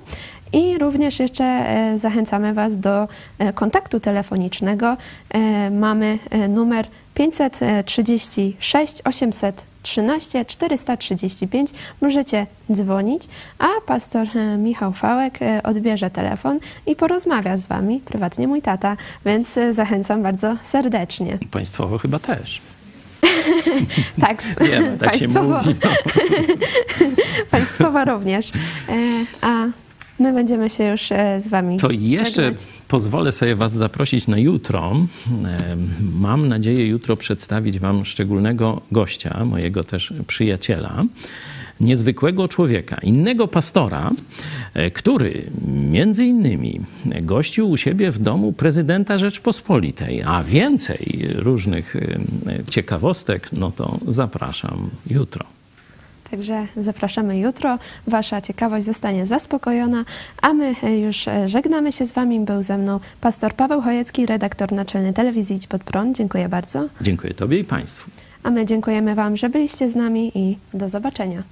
I również jeszcze e, zachęcamy Was do e, kontaktu telefonicznego. Mamy numer 536 800 13 435 możecie dzwonić, a pastor Michał Fałek odbierze telefon i porozmawia z Wami, prywatnie mój tata, więc zachęcam bardzo serdecznie. Państwowo chyba też. [laughs] tak, Wiemy, tak się mówi. No. [laughs] państwowo również. E, A my będziemy się już e, z Wami To jeszcze żegnać. pozwolę sobie Was zaprosić na jutro. Em, Mam nadzieję jutro przedstawić Wam szczególnego gościa, mojego też przyjaciela, niezwykłego człowieka, innego pastora, e, który między innymi gościł u siebie w domu prezydenta Rzeczpospolitej, a więcej różnych em, ciekawostek, no to zapraszam jutro. Także zapraszamy jutro. Wasza ciekawość zostanie zaspokojona, a my e, już e, żegnamy się z Wami. Był ze mną pastor Paweł Chojecki, redaktor naczelny telewizji Idź Pod Prąd. Dziękuję bardzo. Dziękuję Tobie i Państwu. A my dziękujemy Wam, że byliście z nami i do zobaczenia.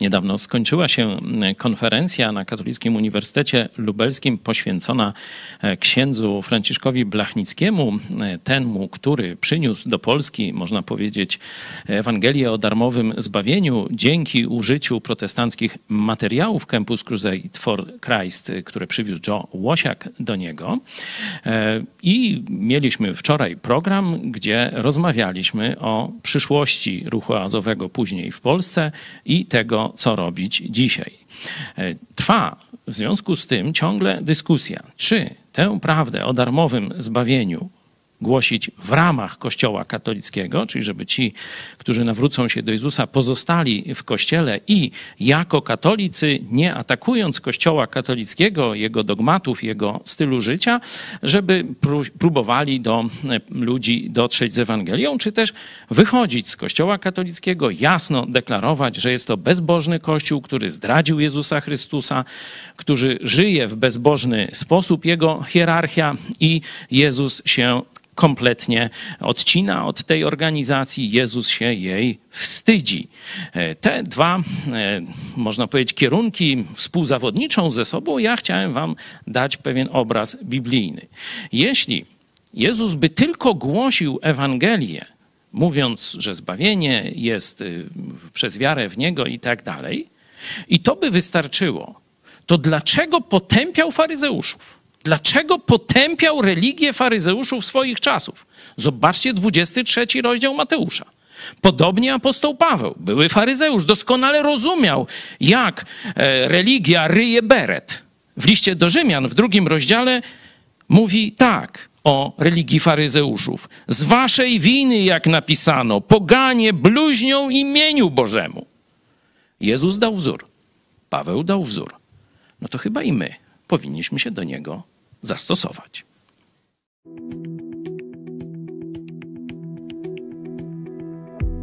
Niedawno skończyła się mm, konferencja na Katolickim Uniwersytecie Lubelskim poświęcona e, księdzu Franciszkowi Blachnickiemu, e, temu, który przyniósł do Polski, można powiedzieć, Ewangelię o darmowym zbawieniu dzięki użyciu protestanckich materiałów Campus Crusade for Christ, e, które przywiózł Joe Łosiak do niego. E, I mieliśmy wczoraj program, gdzie rozmawialiśmy o przyszłości ruchu azowego później w Polsce i tego, co robić dzisiaj. E, Trwa w związku z tym ciągle dyskusja, czy tę prawdę o darmowym zbawieniu głosić w ramach Kościoła katolickiego, czyli żeby ci, którzy nawrócą się do Jezusa, pozostali w Kościele i jako katolicy, nie atakując Kościoła katolickiego, jego dogmatów, jego stylu życia, żeby pró- próbowali do e, ludzi dotrzeć z Ewangelią, czy też wychodzić z Kościoła katolickiego, jasno deklarować, że jest to bezbożny Kościół, który zdradził Jezusa Chrystusa, który żyje w bezbożny sposób, jego hierarchia i Jezus się kompletnie odcina od tej organizacji, Jezus się jej wstydzi. E, Te dwa, e, można powiedzieć, kierunki współzawodniczą ze sobą, ja chciałem Wam dać pewien obraz biblijny. Jeśli Jezus by tylko głosił Ewangelię, mówiąc, że zbawienie jest y, przez wiarę w Niego i tak dalej, i to by wystarczyło, to dlaczego potępiał faryzeuszów? Dlaczego potępiał religię faryzeuszów swoich czasów? Zobaczcie 23 rozdział Mateusza. Podobnie apostoł Paweł, były faryzeusz, doskonale rozumiał, jak e, religia ryje beret. W liście do Rzymian w drugim rozdziale mówi tak o religii faryzeuszów. Z waszej winy, jak napisano, poganie bluźnią imieniu Bożemu. Jezus dał wzór, Paweł dał wzór. No to chyba i my powinniśmy się do niego zastosować.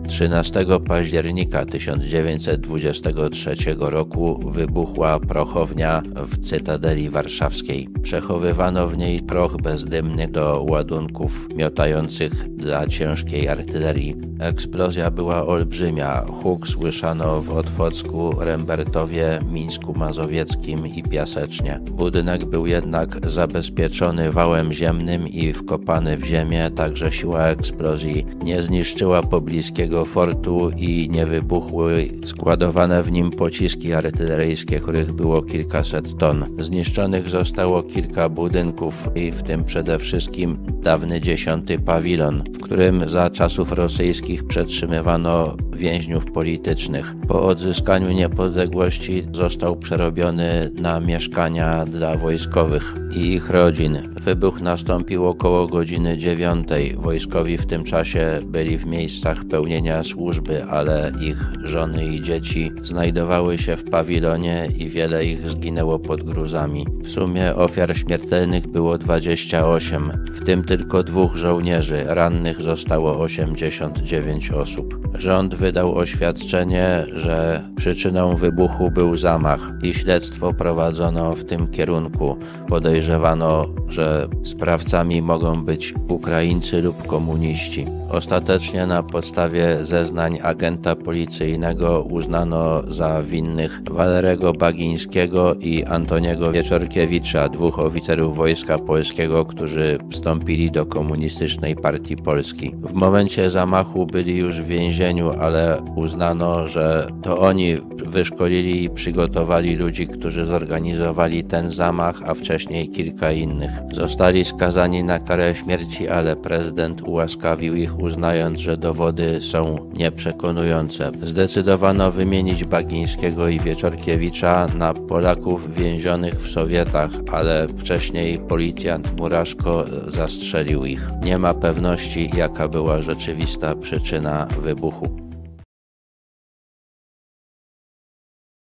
13 października 1923 roku wybuchła prochownia w Cytadeli Warszawskiej. Przechowywano w niej proch bezdymny do ładunków miotających dla ciężkiej artylerii. Eksplozja była olbrzymia. Huk słyszano w Otwocku, Rembertowie, Mińsku Mazowieckim i Piasecznie. Budynek był jednak zabezpieczony wałem ziemnym i wkopany w ziemię, także siła eksplozji nie zniszczyła pobliskiego fortu i nie wybuchły składowane w nim pociski artyleryjskie, których było kilkaset ton. Zniszczonych zostało kilka budynków i w tym przede wszystkim dawny dziesiąty pawilon, w którym za czasów rosyjskich przetrzymywano więźniów politycznych. Po odzyskaniu niepodległości został przerobiony na mieszkania dla wojskowych i ich rodzin. Wybuch nastąpił około godziny dziewiątej. Wojskowi w tym czasie byli w miejscach pełnienia służby, ale ich żony i dzieci znajdowały się w pawilonie i wiele ich zginęło pod gruzami. W sumie ofiar śmiertelnych było 28, w tym tylko dwóch żołnierzy. Rannych zostało 89 osób. Rząd wydał oświadczenie, że przyczyną wybuchu był zamach i śledztwo prowadzono w tym kierunku. Podejrzewano, że sprawcami mogą być Ukraińcy lub komuniści. Ostatecznie na podstawie zeznań agenta policyjnego uznano za winnych Walerego Bagińskiego i Antoniego Wieczorkiewicza, dwóch oficerów Wojska Polskiego, którzy wstąpili do Komunistycznej Partii Polski. W momencie zamachu byli już w więzieniu, ale uznano, że to oni wyszkolili i przygotowali ludzi, którzy zorganizowali ten zamach, a wcześniej kilka innych. Zostali skazani na karę śmierci, ale prezydent ułaskawił ich, uznając, że dowody są nieprzekonujące. Zdecydowano wymienić Bagińskiego i Wieczorkiewicza na Polaków więzionych w Sowietach, ale wcześniej policjant Muraszko zastrzelił ich. Nie ma pewności, jaka była rzeczywista przyczyna wybuchu.